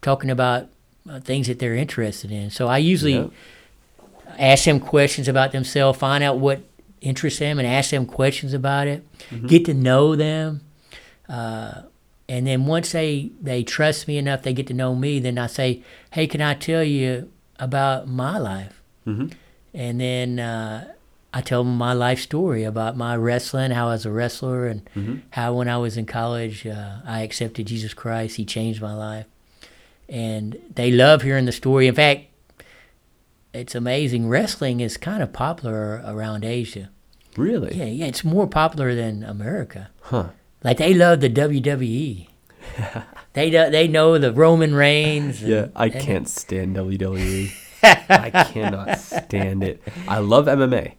talking about uh, things that they're interested in so i usually Yeah. ask them questions about themselves, find out what interests them, and ask them questions about it. Get to know them, uh, and then once they they trust me enough, they get to know me. Then I say, "Hey, can I tell you about my life?" Mhm. And then uh, I tell them my life story about my wrestling, how I was a wrestler, and how when I was in college, uh, I accepted Jesus Christ. He changed my life, and they love hearing the story. In fact, it's amazing. Wrestling is kind of popular around Asia. Really? Yeah, yeah, it's more popular than America. Huh. Like they love the WWE. they do, they know the Roman Reigns. and- Yeah, I and- can't stand WWE. I cannot stand it. I love MMA,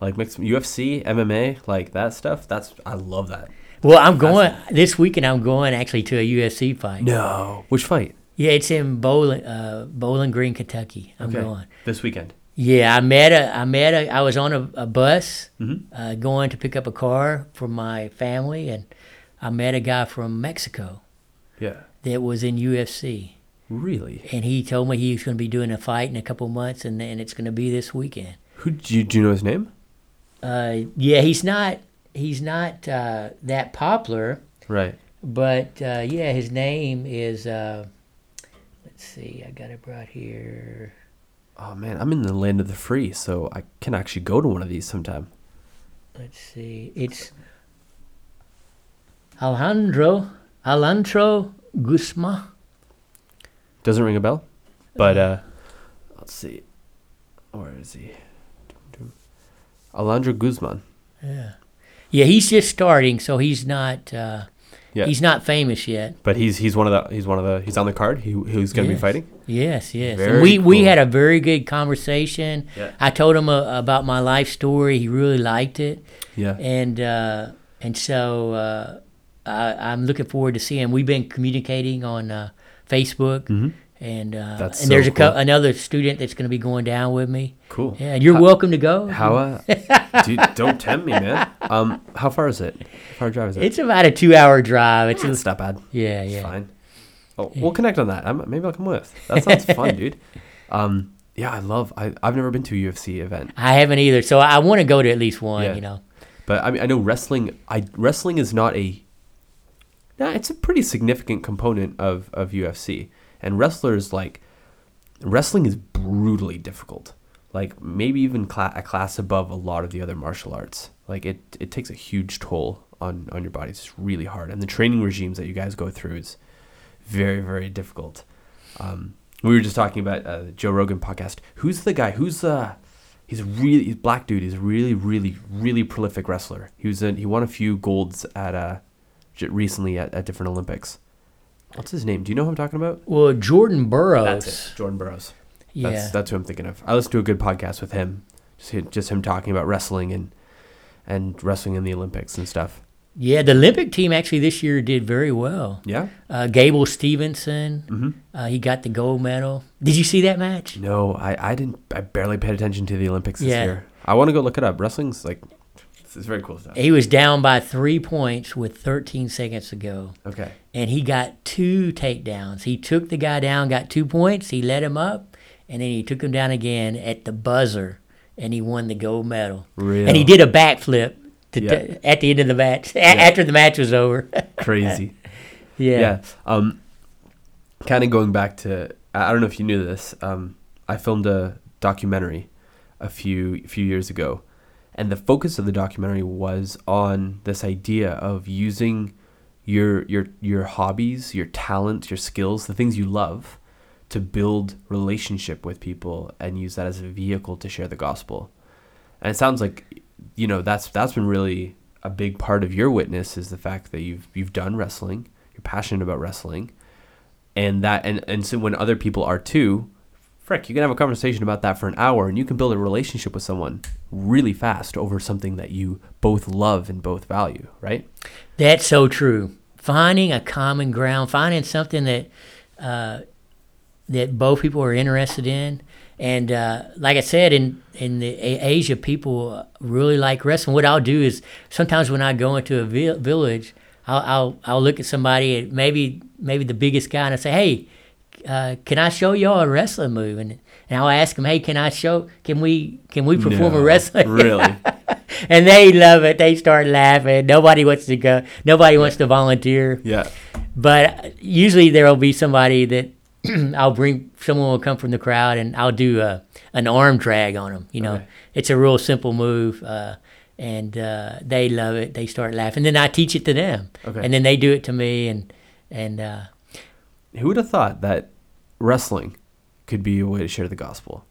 like mixed UFC, MMA, like that stuff. That's I love that. Well, I'm going this weekend. I'm going actually to a UFC fight. No, which fight? Yeah, it's in Bowling, uh, Bowling Green, Kentucky. I'm going. this weekend. Yeah, I met a. I met a. I was on a, a bus Mhm. uh, going to pick up a car for my family, and I met a guy from Mexico Yeah, that was in UFC, really. and he told me he was going to be doing a fight in a couple months, and and it's going to be this weekend. Who do you, do you know his name? Uh, yeah, he's not. He's not uh, that popular, Right. but uh, yeah, his name is. Uh, let's see, I got it brought here. Oh man, I'm in the land of the free, so I can actually go to one of these sometime. Let's see. It's Alejandro Alejandro Guzman. Doesn't ring a bell, but uh, let's see. Where is he? Alejandro Guzman. Yeah. Yeah, he's just starting, so he's not. Uh, Yeah. He's not famous yet. But he's he's one of the he's one of the he's on the card. He who's going to be fighting. Yes, yes. Very and we we had a very good conversation. Yeah. I told him uh, about my life story. He really liked it, Yeah. and uh, and so uh, I, I'm looking forward to seeing. We've been communicating on uh, Facebook, Mhm. And uh, and so there's a co- another student that's going to be going down with me. Cool. Yeah, you're How- welcome to go. How uh, dude, don't tempt me, man. Um, how far is it? How far drive is it? It's about a two-hour drive. It's it's not bad. yeah, It's yeah. fine. Oh, we'll connect on that. I'm, maybe I'll come with. That sounds fun, dude. Um, yeah, I love. I I've never been to a UFC event, I haven't either, so I want to go to at least one. Yeah. You know. but I mean, I know wrestling. I wrestling is not a. Nah, it's a pretty significant component of of UFC, and wrestlers like wrestling is brutally difficult. Like maybe even cla- a class above a lot of the other martial arts. Like it, it takes a huge toll on on your body. It's really hard, and the training regimes that you guys go through is very very difficult. Um, we were just talking about uh, Joe Rogan podcast. Who's the guy? Who's uh He's really he's black dude. He's a really really really prolific wrestler. He was in, he won a few golds at uh recently at, at different Olympics. What's his name? Do you know who I'm talking about? Well, Jordan Burroughs. That's it. Jordan Burroughs. Yeah. That's that's who I'm thinking of. I listened to a good podcast with him, just just him talking about wrestling and and wrestling in the Olympics and stuff. Yeah, the Olympic team actually this year did very well. Yeah. Uh, Gable Steveson, Mm-hmm. uh, he got the gold medal. Did you see that match? No, I I didn't. I barely paid attention to the Olympics this Yeah. year. I want to go look it up. Wrestling's like it's, it's very cool stuff. He was down by three points with 13 seconds to go, Okay. and he got two takedowns. He took the guy down, got two points. He let him up, and then he took him down again at the buzzer, and he won the gold medal. Real. And he did a backflip to Yeah. at the end of the match, a- after the match was over. crazy. yeah. yeah. Um, kind of going back to, I I don't know if you knew this. Um, I filmed a documentary a few few years ago, and the focus of the documentary was on this idea of using your your your hobbies, your talents, your skills, the things you love, to build relationship with people and use that as a vehicle to share the gospel. And it sounds like, you know, that's that's been really a big part of your witness is the fact that you've you've done wrestling, you're passionate about wrestling, and that and and so when other people are too, frick, you can have a conversation about that for an hour, and you can build a relationship with someone really fast over something that you both love and both value, right? That's so true. Finding a common ground, finding something that uh, that both people are interested in, and uh, like I said, in in the Asia, people really like wrestling. What I'll do is sometimes when I go into a vi- village, I'll, I'll I'll look at somebody, maybe maybe the biggest guy, and I say, "Hey, uh, can I show y'all a wrestling move?" And and I'll ask them, "Hey, can I show? Can we can we perform a wrestling?" really? and they love it. They start laughing. Nobody wants to go. Nobody wants to volunteer. Yeah. but usually there will be somebody that I'll bring. Someone will come from the crowd, and I'll do a, an arm drag on them. You know, Okay. it's a real simple move, uh, and uh, they love it. They start laughing. Then I teach it to them, Okay. and then they do it to me, and and uh, Who would have thought that wrestling could be a way to share the gospel?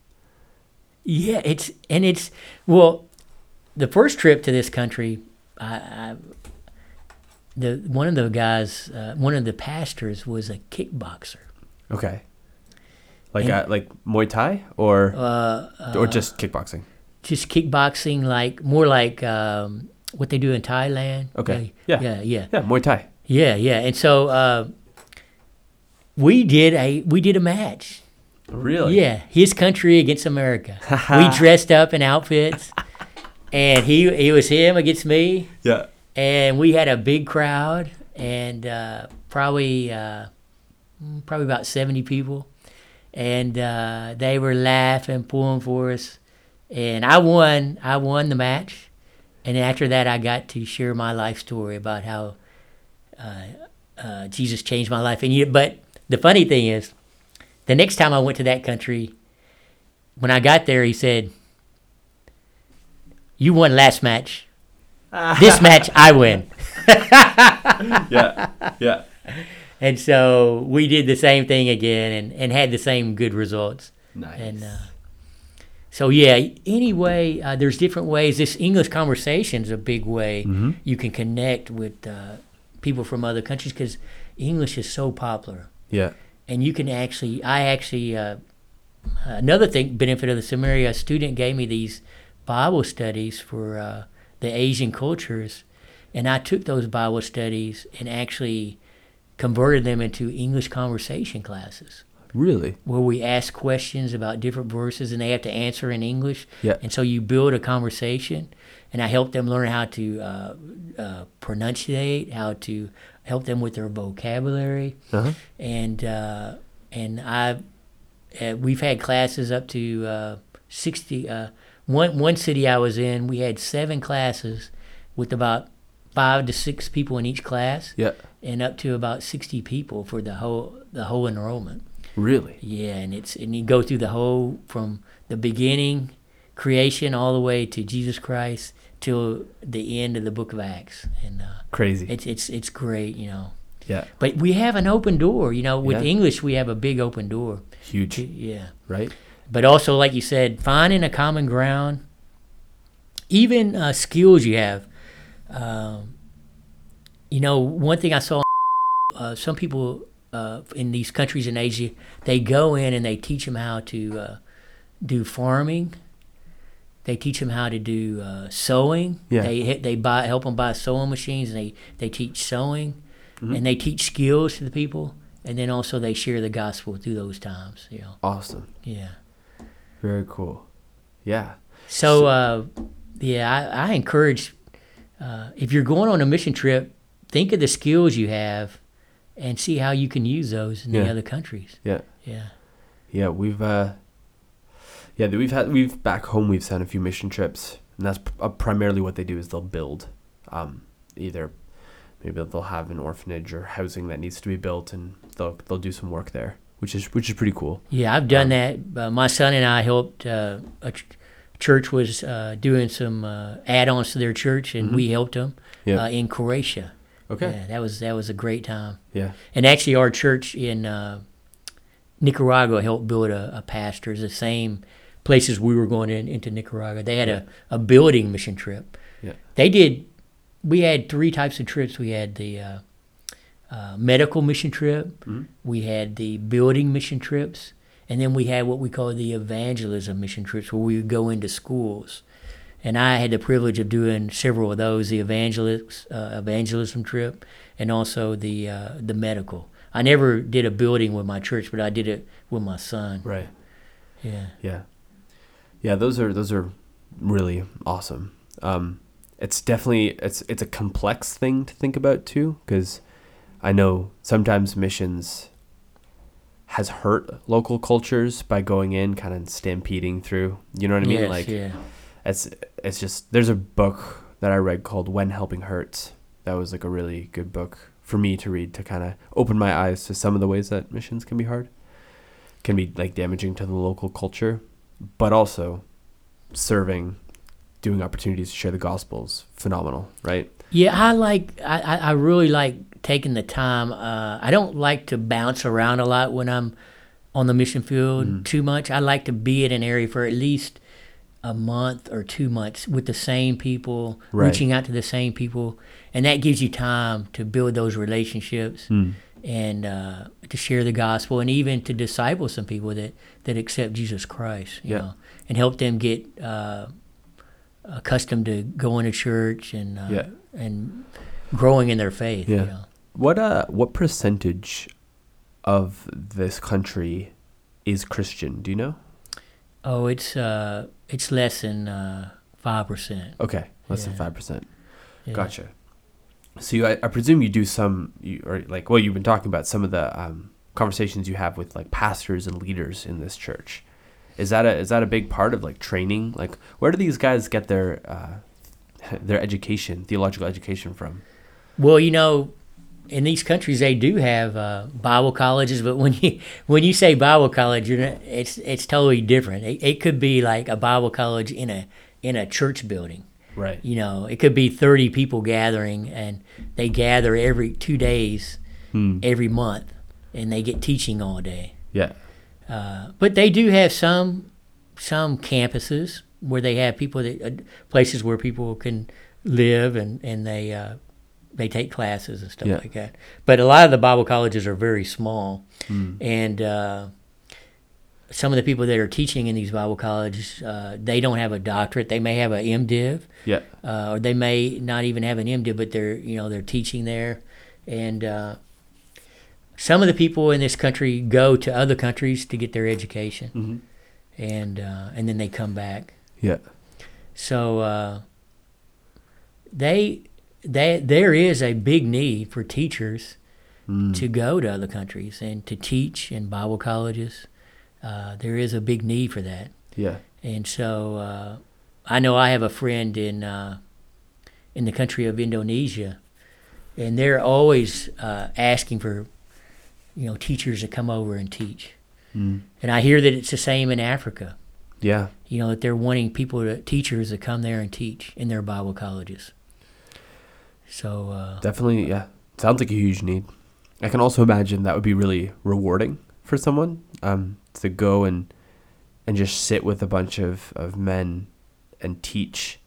Yeah, it's and it's well, the first trip to this country, I, I the one of the guys, uh, one of the pastors was a kickboxer. Okay. Like And- uh, like Muay Thai or Uh, or just kickboxing. just kickboxing, like more like um, what they do in Thailand. Okay. Yeah, Yeah. yeah, yeah, Yeah, Muay Thai. yeah, yeah. And so uh, we did a we did a match. Really? Yeah, his country against America. we dressed up in outfits, and he he was him against me. Yeah. and we had a big crowd and uh, probably uh, probably about 70 people and uh, they were laughing pulling for us and i won i won the match and after that i got to share my life story about how uh, uh, jesus changed my life and you, but the funny thing is the next time i went to that country when i got there he said you won last match this match I win. Yeah. Yeah. And so we did the same thing again and, and had the same good results. Nice. And uh, so, yeah, anyway, uh, there's different ways. This English conversation is a big way Mm-hmm. you can connect with uh, people from other countries because English is so popular. Yeah. And you can actually, I actually, uh, another thing, benefit of the seminary, a student gave me these Bible studies for uh, the Asian cultures. And I took those Bible studies and actually converted them into English conversation classes Really? where we ask questions about different verses and they have to answer in English. Yeah. And so you build a conversation, and I help them learn how to uh, uh, pronunciate, how to help them with their vocabulary, Uh-huh. and uh, and I uh, we've had classes up to uh, sixty. Uh, one one city I was in, we had seven classes with about five to six people in each class, Yeah. and up to about sixty people for the whole the whole enrollment. Really? Yeah, and it's and you go through the whole from the beginning, creation, all the way to Jesus Christ till the end of the Book of Acts, and uh, Crazy. it's it's it's great, you know. yeah. But we have an open door, you know. With Yeah. English, we have a big open door. Huge. Yeah, Right? but also like you said, finding a common ground, even uh, skills you have. Um, you know, one thing I saw, uh, some people uh, in these countries in Asia, they go in and they teach them how to uh, do farming. They teach them how to do uh, sewing. Yeah. They they buy help them buy sewing machines. And they they teach sewing, and they teach skills to the people, and then also they share the gospel through those times. You know, Awesome. yeah. Very cool. Yeah. So, uh, yeah, I, I encourage uh, if you're going on a mission trip, think of the skills you have and see how you can use those in the other countries. Yeah. Yeah. Yeah, we've uh yeah, we've had we've back home we've sent a few mission trips, and that's uh, primarily what they do is they'll build um either maybe they'll have an orphanage or housing that needs to be built and they'll they'll do some work there, which is which is pretty cool. Yeah, I've done that. Uh, my son and I helped. Uh, a ch- church was uh, doing some uh, add-ons to their church, and we helped them Mm-hmm. Yeah. uh, in Croatia. Okay. Yeah, that was that was a great time. Yeah. And actually, our church in uh, Nicaragua helped build a, a pastor. It's the same places we were going in, into Nicaragua. They had a, a building mission trip. Yeah. They did. We had three types of trips. We had the uh, uh, medical mission trip. We had the building mission trips, and then we had what we call the evangelism mission trips, where we would go into schools. And I had the privilege of doing several of those: the evangelist uh, evangelism trip, and also the uh, the medical. I never did a building with my church, but I did it with my son. Right. Yeah. Yeah. Yeah, those are those are really awesome. Um it's definitely it's it's a complex thing to think about too cuz I know sometimes missions has hurt local cultures by going in kind of stampeding through. You know what I mean? Yes, like yeah. it's it's just there's a book that I read called When Helping Hurts. That was like a really good book for me to read to kind of open my eyes to some of the ways that missions can be hard, can be like damaging to the local culture, but also serving, doing opportunities to share the gospels, phenomenal, right? Yeah, I like. I, I I really like taking the time. Uh, I don't like to bounce around a lot when I'm on the mission field Mm. too much. I like to be in an area for at least a month or two months with the same people, Right. reaching out to the same people, and that gives you time to build those relationships Mm. And uh, to share the gospel, and even to disciple some people that that accept Jesus Christ. You Yeah. know, and help them get. Uh, accustomed to going to church and uh, Yeah. and growing in their faith. Yeah. You know? What uh, what percentage of this country is Christian? Do you know? Oh, it's uh, it's less than uh, five percent. Okay, less than five percent. Yeah. Gotcha. So you, I, I presume you do some, you, or like, well, you've been talking about some of the um, conversations you have with like pastors and leaders in this church. Is that a is that a big part of like training? Like, where do these guys get their uh, their education, theological education from? Well, you know, in these countries they do have uh, Bible colleges, but when you when you say Bible college, not, it's it's totally different. It, it could be like a Bible college in a in a church building. Right. You know, it could be thirty people gathering, and they gather every two days, Hmm. every month, and they get teaching all day. Yeah. Uh, but they do have some some campuses where they have people that uh, places where people can live and and they uh, they take classes and stuff Yeah. like that. But a lot of the Bible colleges are very small, Hmm. and uh, some of the people that are teaching in these Bible colleges uh, they don't have a doctorate. They may have an MDiv, Yeah. uh, or they may not even have an MDiv, but they're you know they're teaching there, and uh, some of the people in this country go to other countries to get their education, Mhm. and uh, and then they come back. Yeah. So uh, they they there is a big need for teachers Mm. to go to other countries and to teach in Bible colleges. Uh, there is a big need for that. Yeah. And so uh, I know I have a friend in uh, in the country of Indonesia, and they're always uh, asking for you know teachers to come over and teach. Mm. And I hear that it's the same in Africa. Yeah. You know that they're wanting people to teachers to come there and teach in their Bible colleges. So uh, Definitely. Yeah. Sounds like a huge need. I can also imagine that would be really rewarding for someone um, to go and and just sit with a bunch of, of men and teach.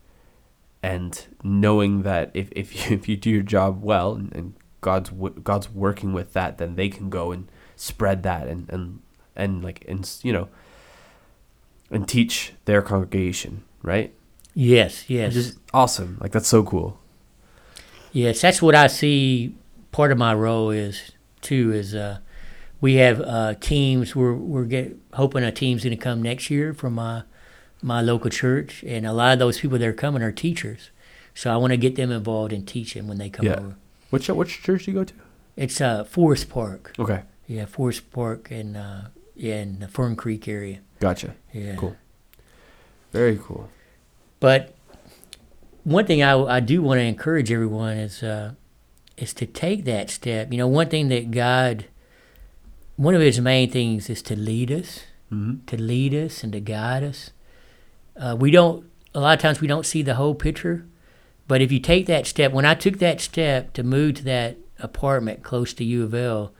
And knowing that if, if you if you do your job well and, and God's God's working with that then they can go and spread that and and and like and you know and teach their congregation right? Yes, yes, just awesome. Like that's so cool. Yes, that's what I see. Part of my role is too is uh, we have uh, teams. We're we're get, hoping a team's going to come next year from my my local church, and a lot of those people that are coming are teachers. So I want to get them involved in teaching when they come Yeah. over. which which church do you go to It's uh, Forest Park. okay Yeah, Forest Park and uh, yeah, in the Fern Creek area. gotcha Yeah. Cool. Very cool. But one thing I, I do want to encourage everyone is uh, is to take that step. You know, one thing that God, one of His main things is to lead us, Mm-hmm. to lead us and to guide us. Uh, we don't. A lot of times we don't see the whole picture, but if you take that step, when I took that step to move to that apartment close to U of L,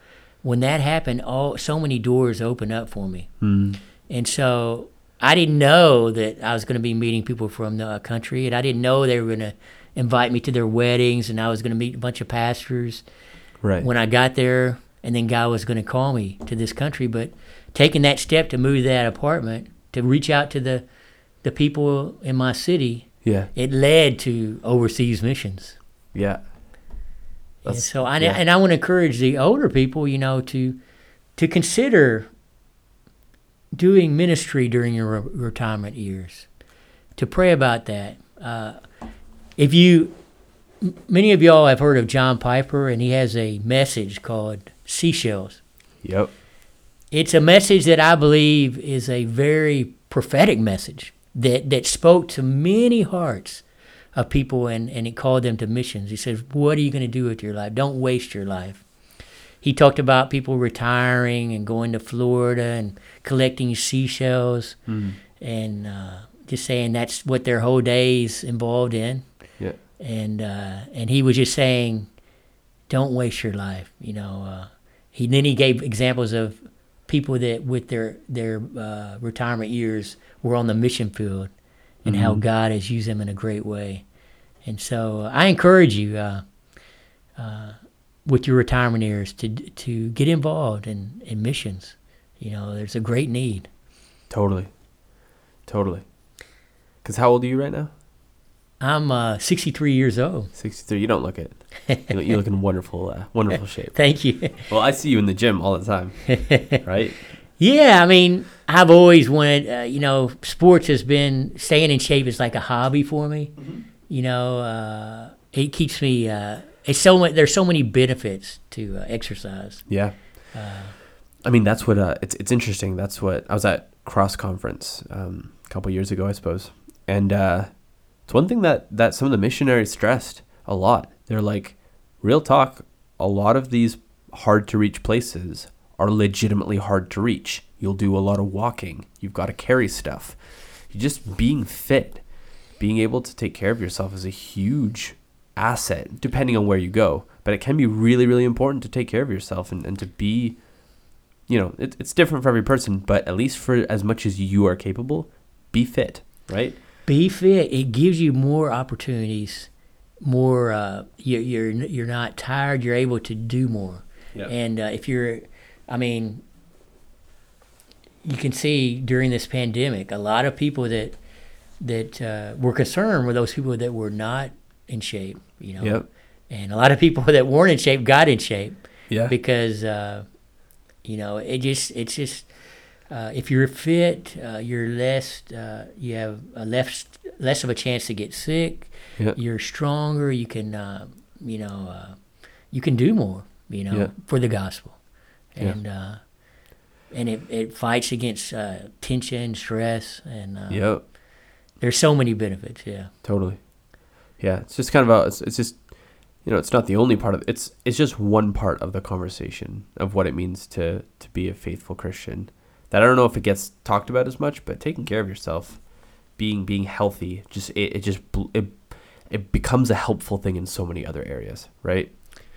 when that happened, all so many doors opened up for me. Mm. And so I didn't know that I was going to be meeting people from the country, and I didn't know they were going to invite me to their weddings, and I was going to meet a bunch of pastors Right. when I got there, and then God was going to call me to this country. But taking that step to move to that apartment, to reach out to the the people in my city, yeah. it led to overseas missions. Yeah. And so I yeah. and I want to encourage the older people, you know, to to consider doing ministry during your re- retirement years. To pray about that. Uh, if you, m- many of y'all have heard of John Piper, and he has a message called Seashells. Yep. It's a message that I believe is a very prophetic message that, that spoke to many hearts of people and, and he called them to missions. He says, What are you going to do with your life? Don't waste your life. He talked about people retiring and going to Florida and collecting seashells and uh, just saying that's what their whole day's involved in. Yeah. And uh, and he was just saying, don't waste your life. You know, uh, he then he gave examples of people that with their their uh, retirement years were on the mission field and how God has used them in a great way. And so I encourage you uh, uh, with your retirement years to to get involved in, in missions. You know, there's a great need. Totally. Totally. Because how old are you right now? I'm uh, 63 years old. 63. You don't look it. You look, you look in wonderful, uh, wonderful shape. Thank you. Well, I see you in the gym all the time, right? Yeah, I mean, I've always wanted, uh, you know, sports has been staying in shape is like a hobby for me. You know, uh, it keeps me. Uh, it's so. There's so many benefits to uh, exercise. Yeah. I mean, that's what uh, it's it's interesting. That's what I was at cross conference um, a couple years ago, I suppose, and uh, it's one thing that that some of the missionaries stressed a lot. They're like, real talk. A lot of these hard to reach places are legitimately hard to reach. You'll do a lot of walking. You've got to carry stuff. You just being fit, being able to take care of yourself is a huge asset, depending on where you go. But it can be really, really important to take care of yourself and, and to be you know, it, it's different for every person, but at least for as much as you are capable, be fit, right? Be fit. It gives you more opportunities. More. Uh, you're you're you're not tired. You're able to do more. Yeah. And uh, if you're, I mean, you can see during this pandemic, a lot of people that that uh, were concerned were those people that were not in shape. You know. Yep. And a lot of people that weren't in shape got in shape Yeah. because uh, you know it just it's just uh, if you're fit, uh, you're less uh, you have a less less of a chance to get sick. Yeah. You're stronger. You can uh, you know uh, you can do more. You know Yeah. for the gospel, and uh, and it, it fights against uh, tension, stress, and uh, Yep. there's so many benefits. Yeah. Totally. Yeah. It's just kind of a, it's, it's just, you know, it's not the only part of it's, it's just one part of the conversation of what it means to, to be a faithful Christian that I don't know if it gets talked about as much, but taking care of yourself, being, being healthy, just, it, it just, it, it becomes a helpful thing in so many other areas, right?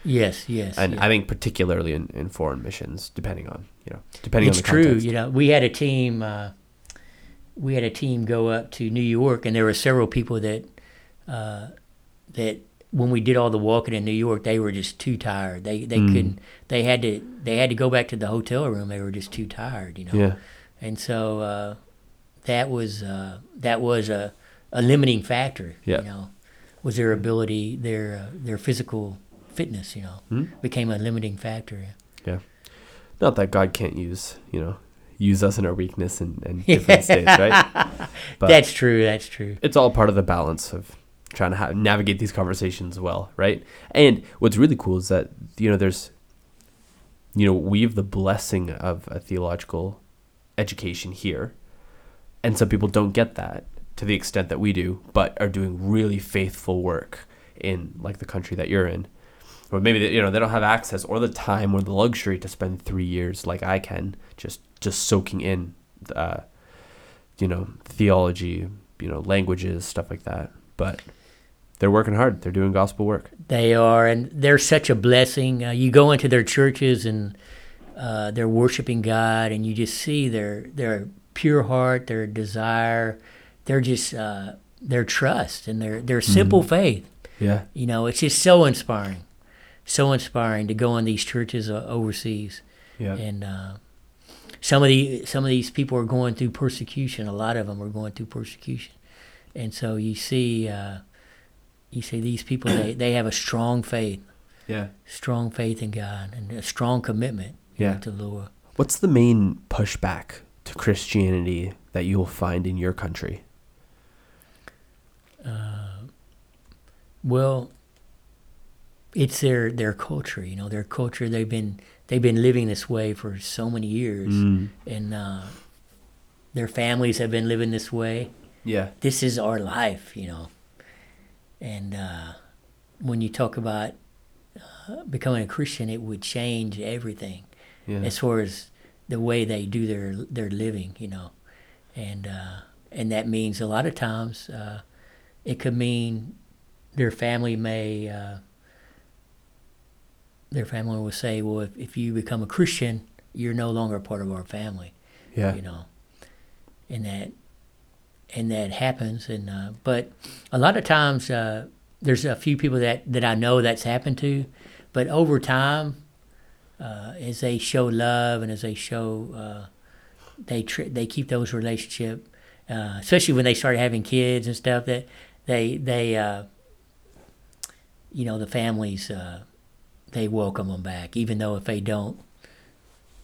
Yes. Yes. and yeah. I think particularly in, in foreign missions, depending on you know, depending it's on the true. context. You know, we had a team. Uh, we had a team go up to New York, and there were several people that uh, that when we did all the walking in New York, they were just too tired. They they Mm. couldn't. They had to. They had to go back to the hotel room. They were just too tired. You know. Yeah, And so uh, that was uh, that was a, a limiting factor. Yeah. You know, was their ability, their uh, their physical fitness. You know, Hmm? became a limiting factor. yeah. Not that God can't use you know use us in our weakness and, and different states, right? But that's true. That's true. it's all part of the balance of trying to ha- navigate these conversations well, right? And what's really cool is that you know there's you know we have the blessing of a theological education here, and some people don't get that to the extent that we do, but are doing really faithful work in like the country that you're in. Or maybe they, you know they don't have access or the time or the luxury to spend three years like I can just just soaking in, uh, you know, theology, you know, languages, stuff like that. But they're working hard. They're doing gospel work. They are, and they're such a blessing. Uh, you go into their churches and uh, they're worshiping God, and you just see their their pure heart, their desire, their just uh, their trust, and their their simple faith. Yeah. You know, it's just so inspiring, so inspiring to go in these churches uh, overseas, Yeah. and uh, some of the some of these people are going through persecution. A lot of them are going through persecution, and so you see. Uh, you see these people they, they have a strong faith Yeah. strong faith in god and a strong commitment you know, Yeah. to the lord What's the main pushback to Christianity that you'll find in your country? well it's their their culture you know their culture they've been they've been living this way for so many years Mm. and uh, their families have been living this way Yeah. this is our life you know and uh, when you talk about uh, becoming a Christian, it would change everything Yeah. as far as the way they do their their living, you know, and uh, and that means a lot of times uh, it could mean their family may uh, their family will say, well, if, if you become a Christian, you're no longer a part of our family, yeah. you know, and that and that happens, and uh, but a lot of times uh, there's a few people that that I know that's happened to, but over time uh, as they show love and as they show uh, they tr- they keep those relationship, uh, especially when they start having kids and stuff. That they they uh, you know the families uh, they welcome them back, even though if they don't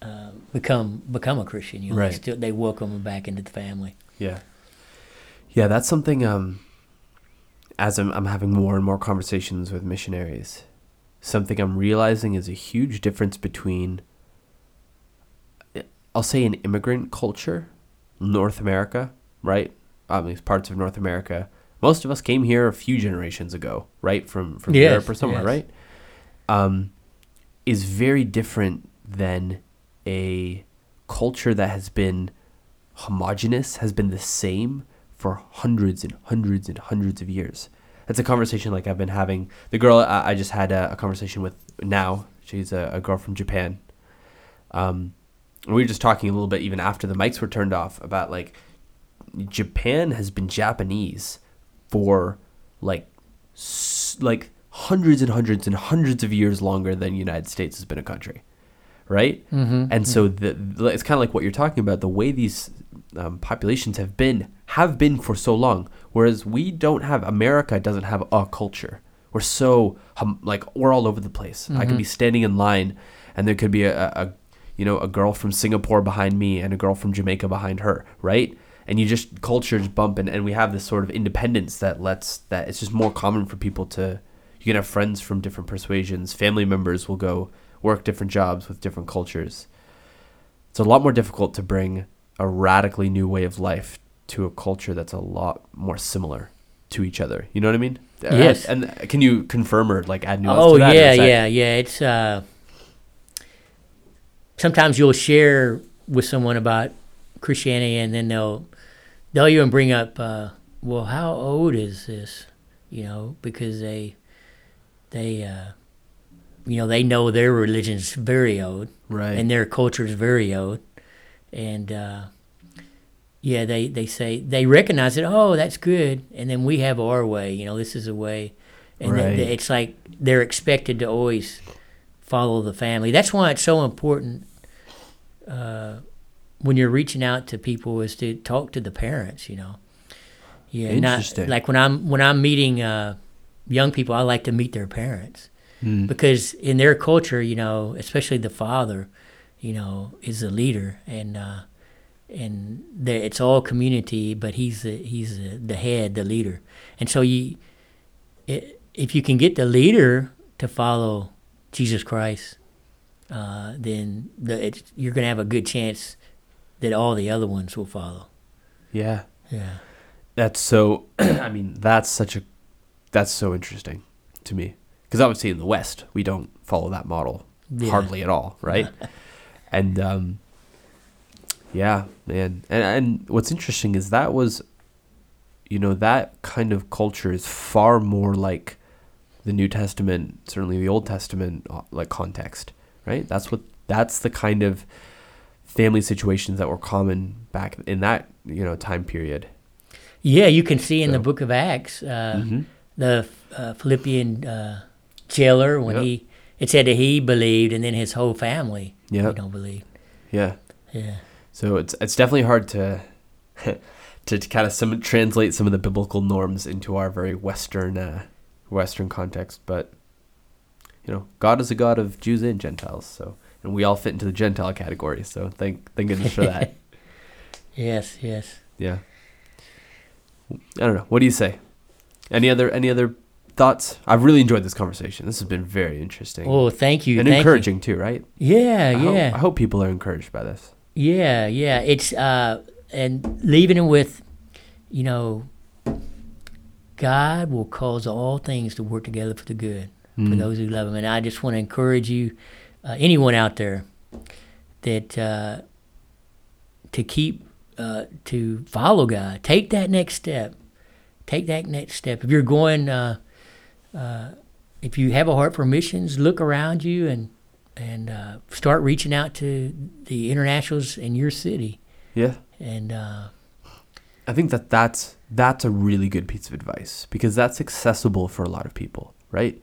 uh, become become a Christian, you know, Right. they still they welcome them back into the family. Yeah. Yeah, that's something um as I'm I'm having more and more conversations with missionaries, something I'm realizing is a huge difference between I'll say an immigrant culture, North America, right? I mean, parts of North America. Most of us came here a few generations ago, right? From from Yes, Europe or somewhere, yes. right? Um, is very different than a culture that has been homogenous, has been the same for hundreds and hundreds and hundreds of years. That's a conversation like I've been having. The girl I, I just had a, a conversation with now, she's a, a girl from Japan. Um, we were just talking a little bit even after the mics were turned off about like Japan has been Japanese for like s- like hundreds and hundreds and hundreds of years longer than United States has been a country, right? Mm-hmm. And so the, the- it's kind of like what you're talking about. The way these um, populations have been have been for so long, whereas we don't have America doesn't have a culture. We're so hum, like we're all over the place. I could be standing in line, and there could be a, a, a you know a girl from Singapore behind me and a girl from Jamaica behind her, right? And you just cultures bump, and, and we have this sort of independence that lets that it's just more common for people to. You can have friends from different persuasions. Family members will go work different jobs with different cultures. It's a lot more difficult to bring a radically new way of life to a culture that's a lot more similar to each other. You know what I mean? Yes. And, and can you confirm or like add nuance Oh to that? yeah, yeah, yeah. It's uh, sometimes you'll share with someone about Christianity, and then they'll they'll even bring up, uh, well, how old is this? You know, because they they uh, you know they know their religion's very old, Right. and their culture's very old, and uh, yeah, they they say they recognize it. Oh, that's good, and then we have our way. You know, this is a way, and Right. th- it's like they're expected to always follow the family. That's why it's so important uh, when you're reaching out to people is to talk to the parents. You know, yeah, not like when I'm when I'm meeting uh, young people, I like to meet their parents Mm. because in their culture, you know, especially the father, you know, is the leader, and uh, and the, it's all community, but he's the he's the, the head, the leader, and so you, i if you can get the leader to follow Jesus Christ, uh, then the, it's, you're going to have a good chance that all the other ones will follow. Yeah. Yeah. That's so. I mean, that's such a. That's so interesting to me because obviously in the West we don't follow that model Yeah. hardly at all, right? and um, yeah, man. And and what's interesting is that was, you know, that kind of culture is far more like the New Testament, certainly the Old Testament, uh, like context, right? That's what. That's the kind of family situations that were common back in that you know time period. Yeah, you can see in the book of Acts uh, Mhm. the uh, Philippian uh, jailer when Yep. he it said that he believed and then his whole family you Yep. know believe. Yeah. Yeah. So it's it's definitely hard to to, kind of some translate some of the biblical norms into our very Western uh, Western context, but you know, God is a God of Jews and Gentiles, so and we all fit into the Gentile category. So thank thank goodness for that. Yes, yes. yeah. I don't know. What do you say? Any other any other thoughts? I've really enjoyed this conversation. This has been very interesting Oh, thank you. and thank you. encouraging too, right? Yeah, I hope- yeah. I hope people are encouraged by this. Yeah, yeah. It's uh and leaving it with, you know, God will cause all things to work together for the good for those who love Him. And I just want to encourage you, uh, anyone out there, that uh, to keep uh, to follow God. Take that next step. Take that next step. If you're going, uh, if you have a heart for missions, look around you and and uh, start reaching out to the internationals in your city. Yeah. And uh, I think that that's that's a really good piece of advice because that's accessible for a lot of people, right?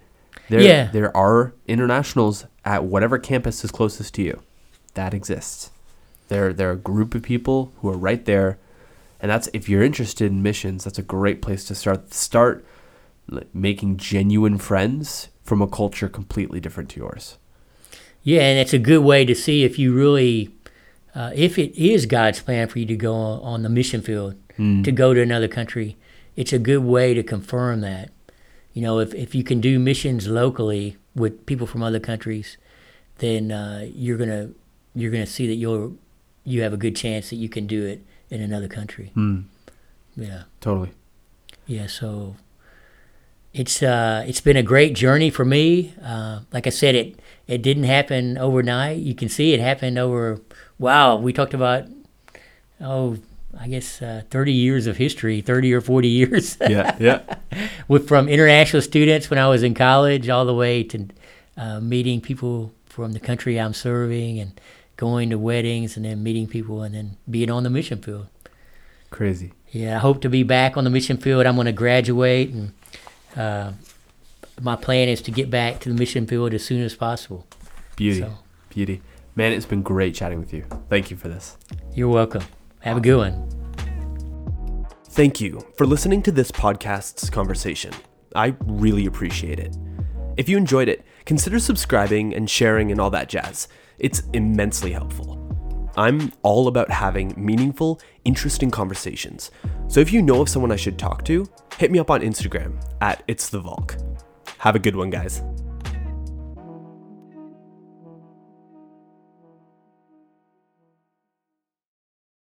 There, Yeah. there are internationals at whatever campus is closest to you. That exists. There, there are a group of people who are right there, and that's if you're interested in missions. That's a great place to start. Start like, making genuine friends from a culture completely different to yours. Yeah, and it's a good way to see if you really, uh, if it is God's plan for you to go on, on the mission field, to go to another country. It's a good way to confirm that. You know, if, if you can do missions locally with people from other countries, then uh, you're gonna you're gonna see that you'll you have a good chance that you can do it in another country. Hmm. Yeah. Totally. Yeah, so it's uh, it's been a great journey for me. Uh, like I said, it it didn't happen overnight. You can see it happened over. Wow, we talked about oh, I guess uh, thirty years of history, thirty or forty years, Yeah. Yeah. with from international students when I was in college all the way to uh, meeting people from the country I'm serving and going to weddings and then meeting people and then being on the mission field. Crazy. Yeah, I hope to be back on the mission field. I'm going to graduate, and uh, my plan is to get back to the mission field as soon as possible. Beauty. So- Beauty. Man, it's been great chatting with you. Thank you for this. You're welcome. Have a good one. Thank you for listening to this podcast's conversation. I really appreciate it. If you enjoyed it, consider subscribing and sharing and all that jazz. It's immensely helpful. I'm all about having meaningful, interesting conversations. So if you know of someone I should talk to, hit me up on Instagram at It's the Volk. Have a good one, guys.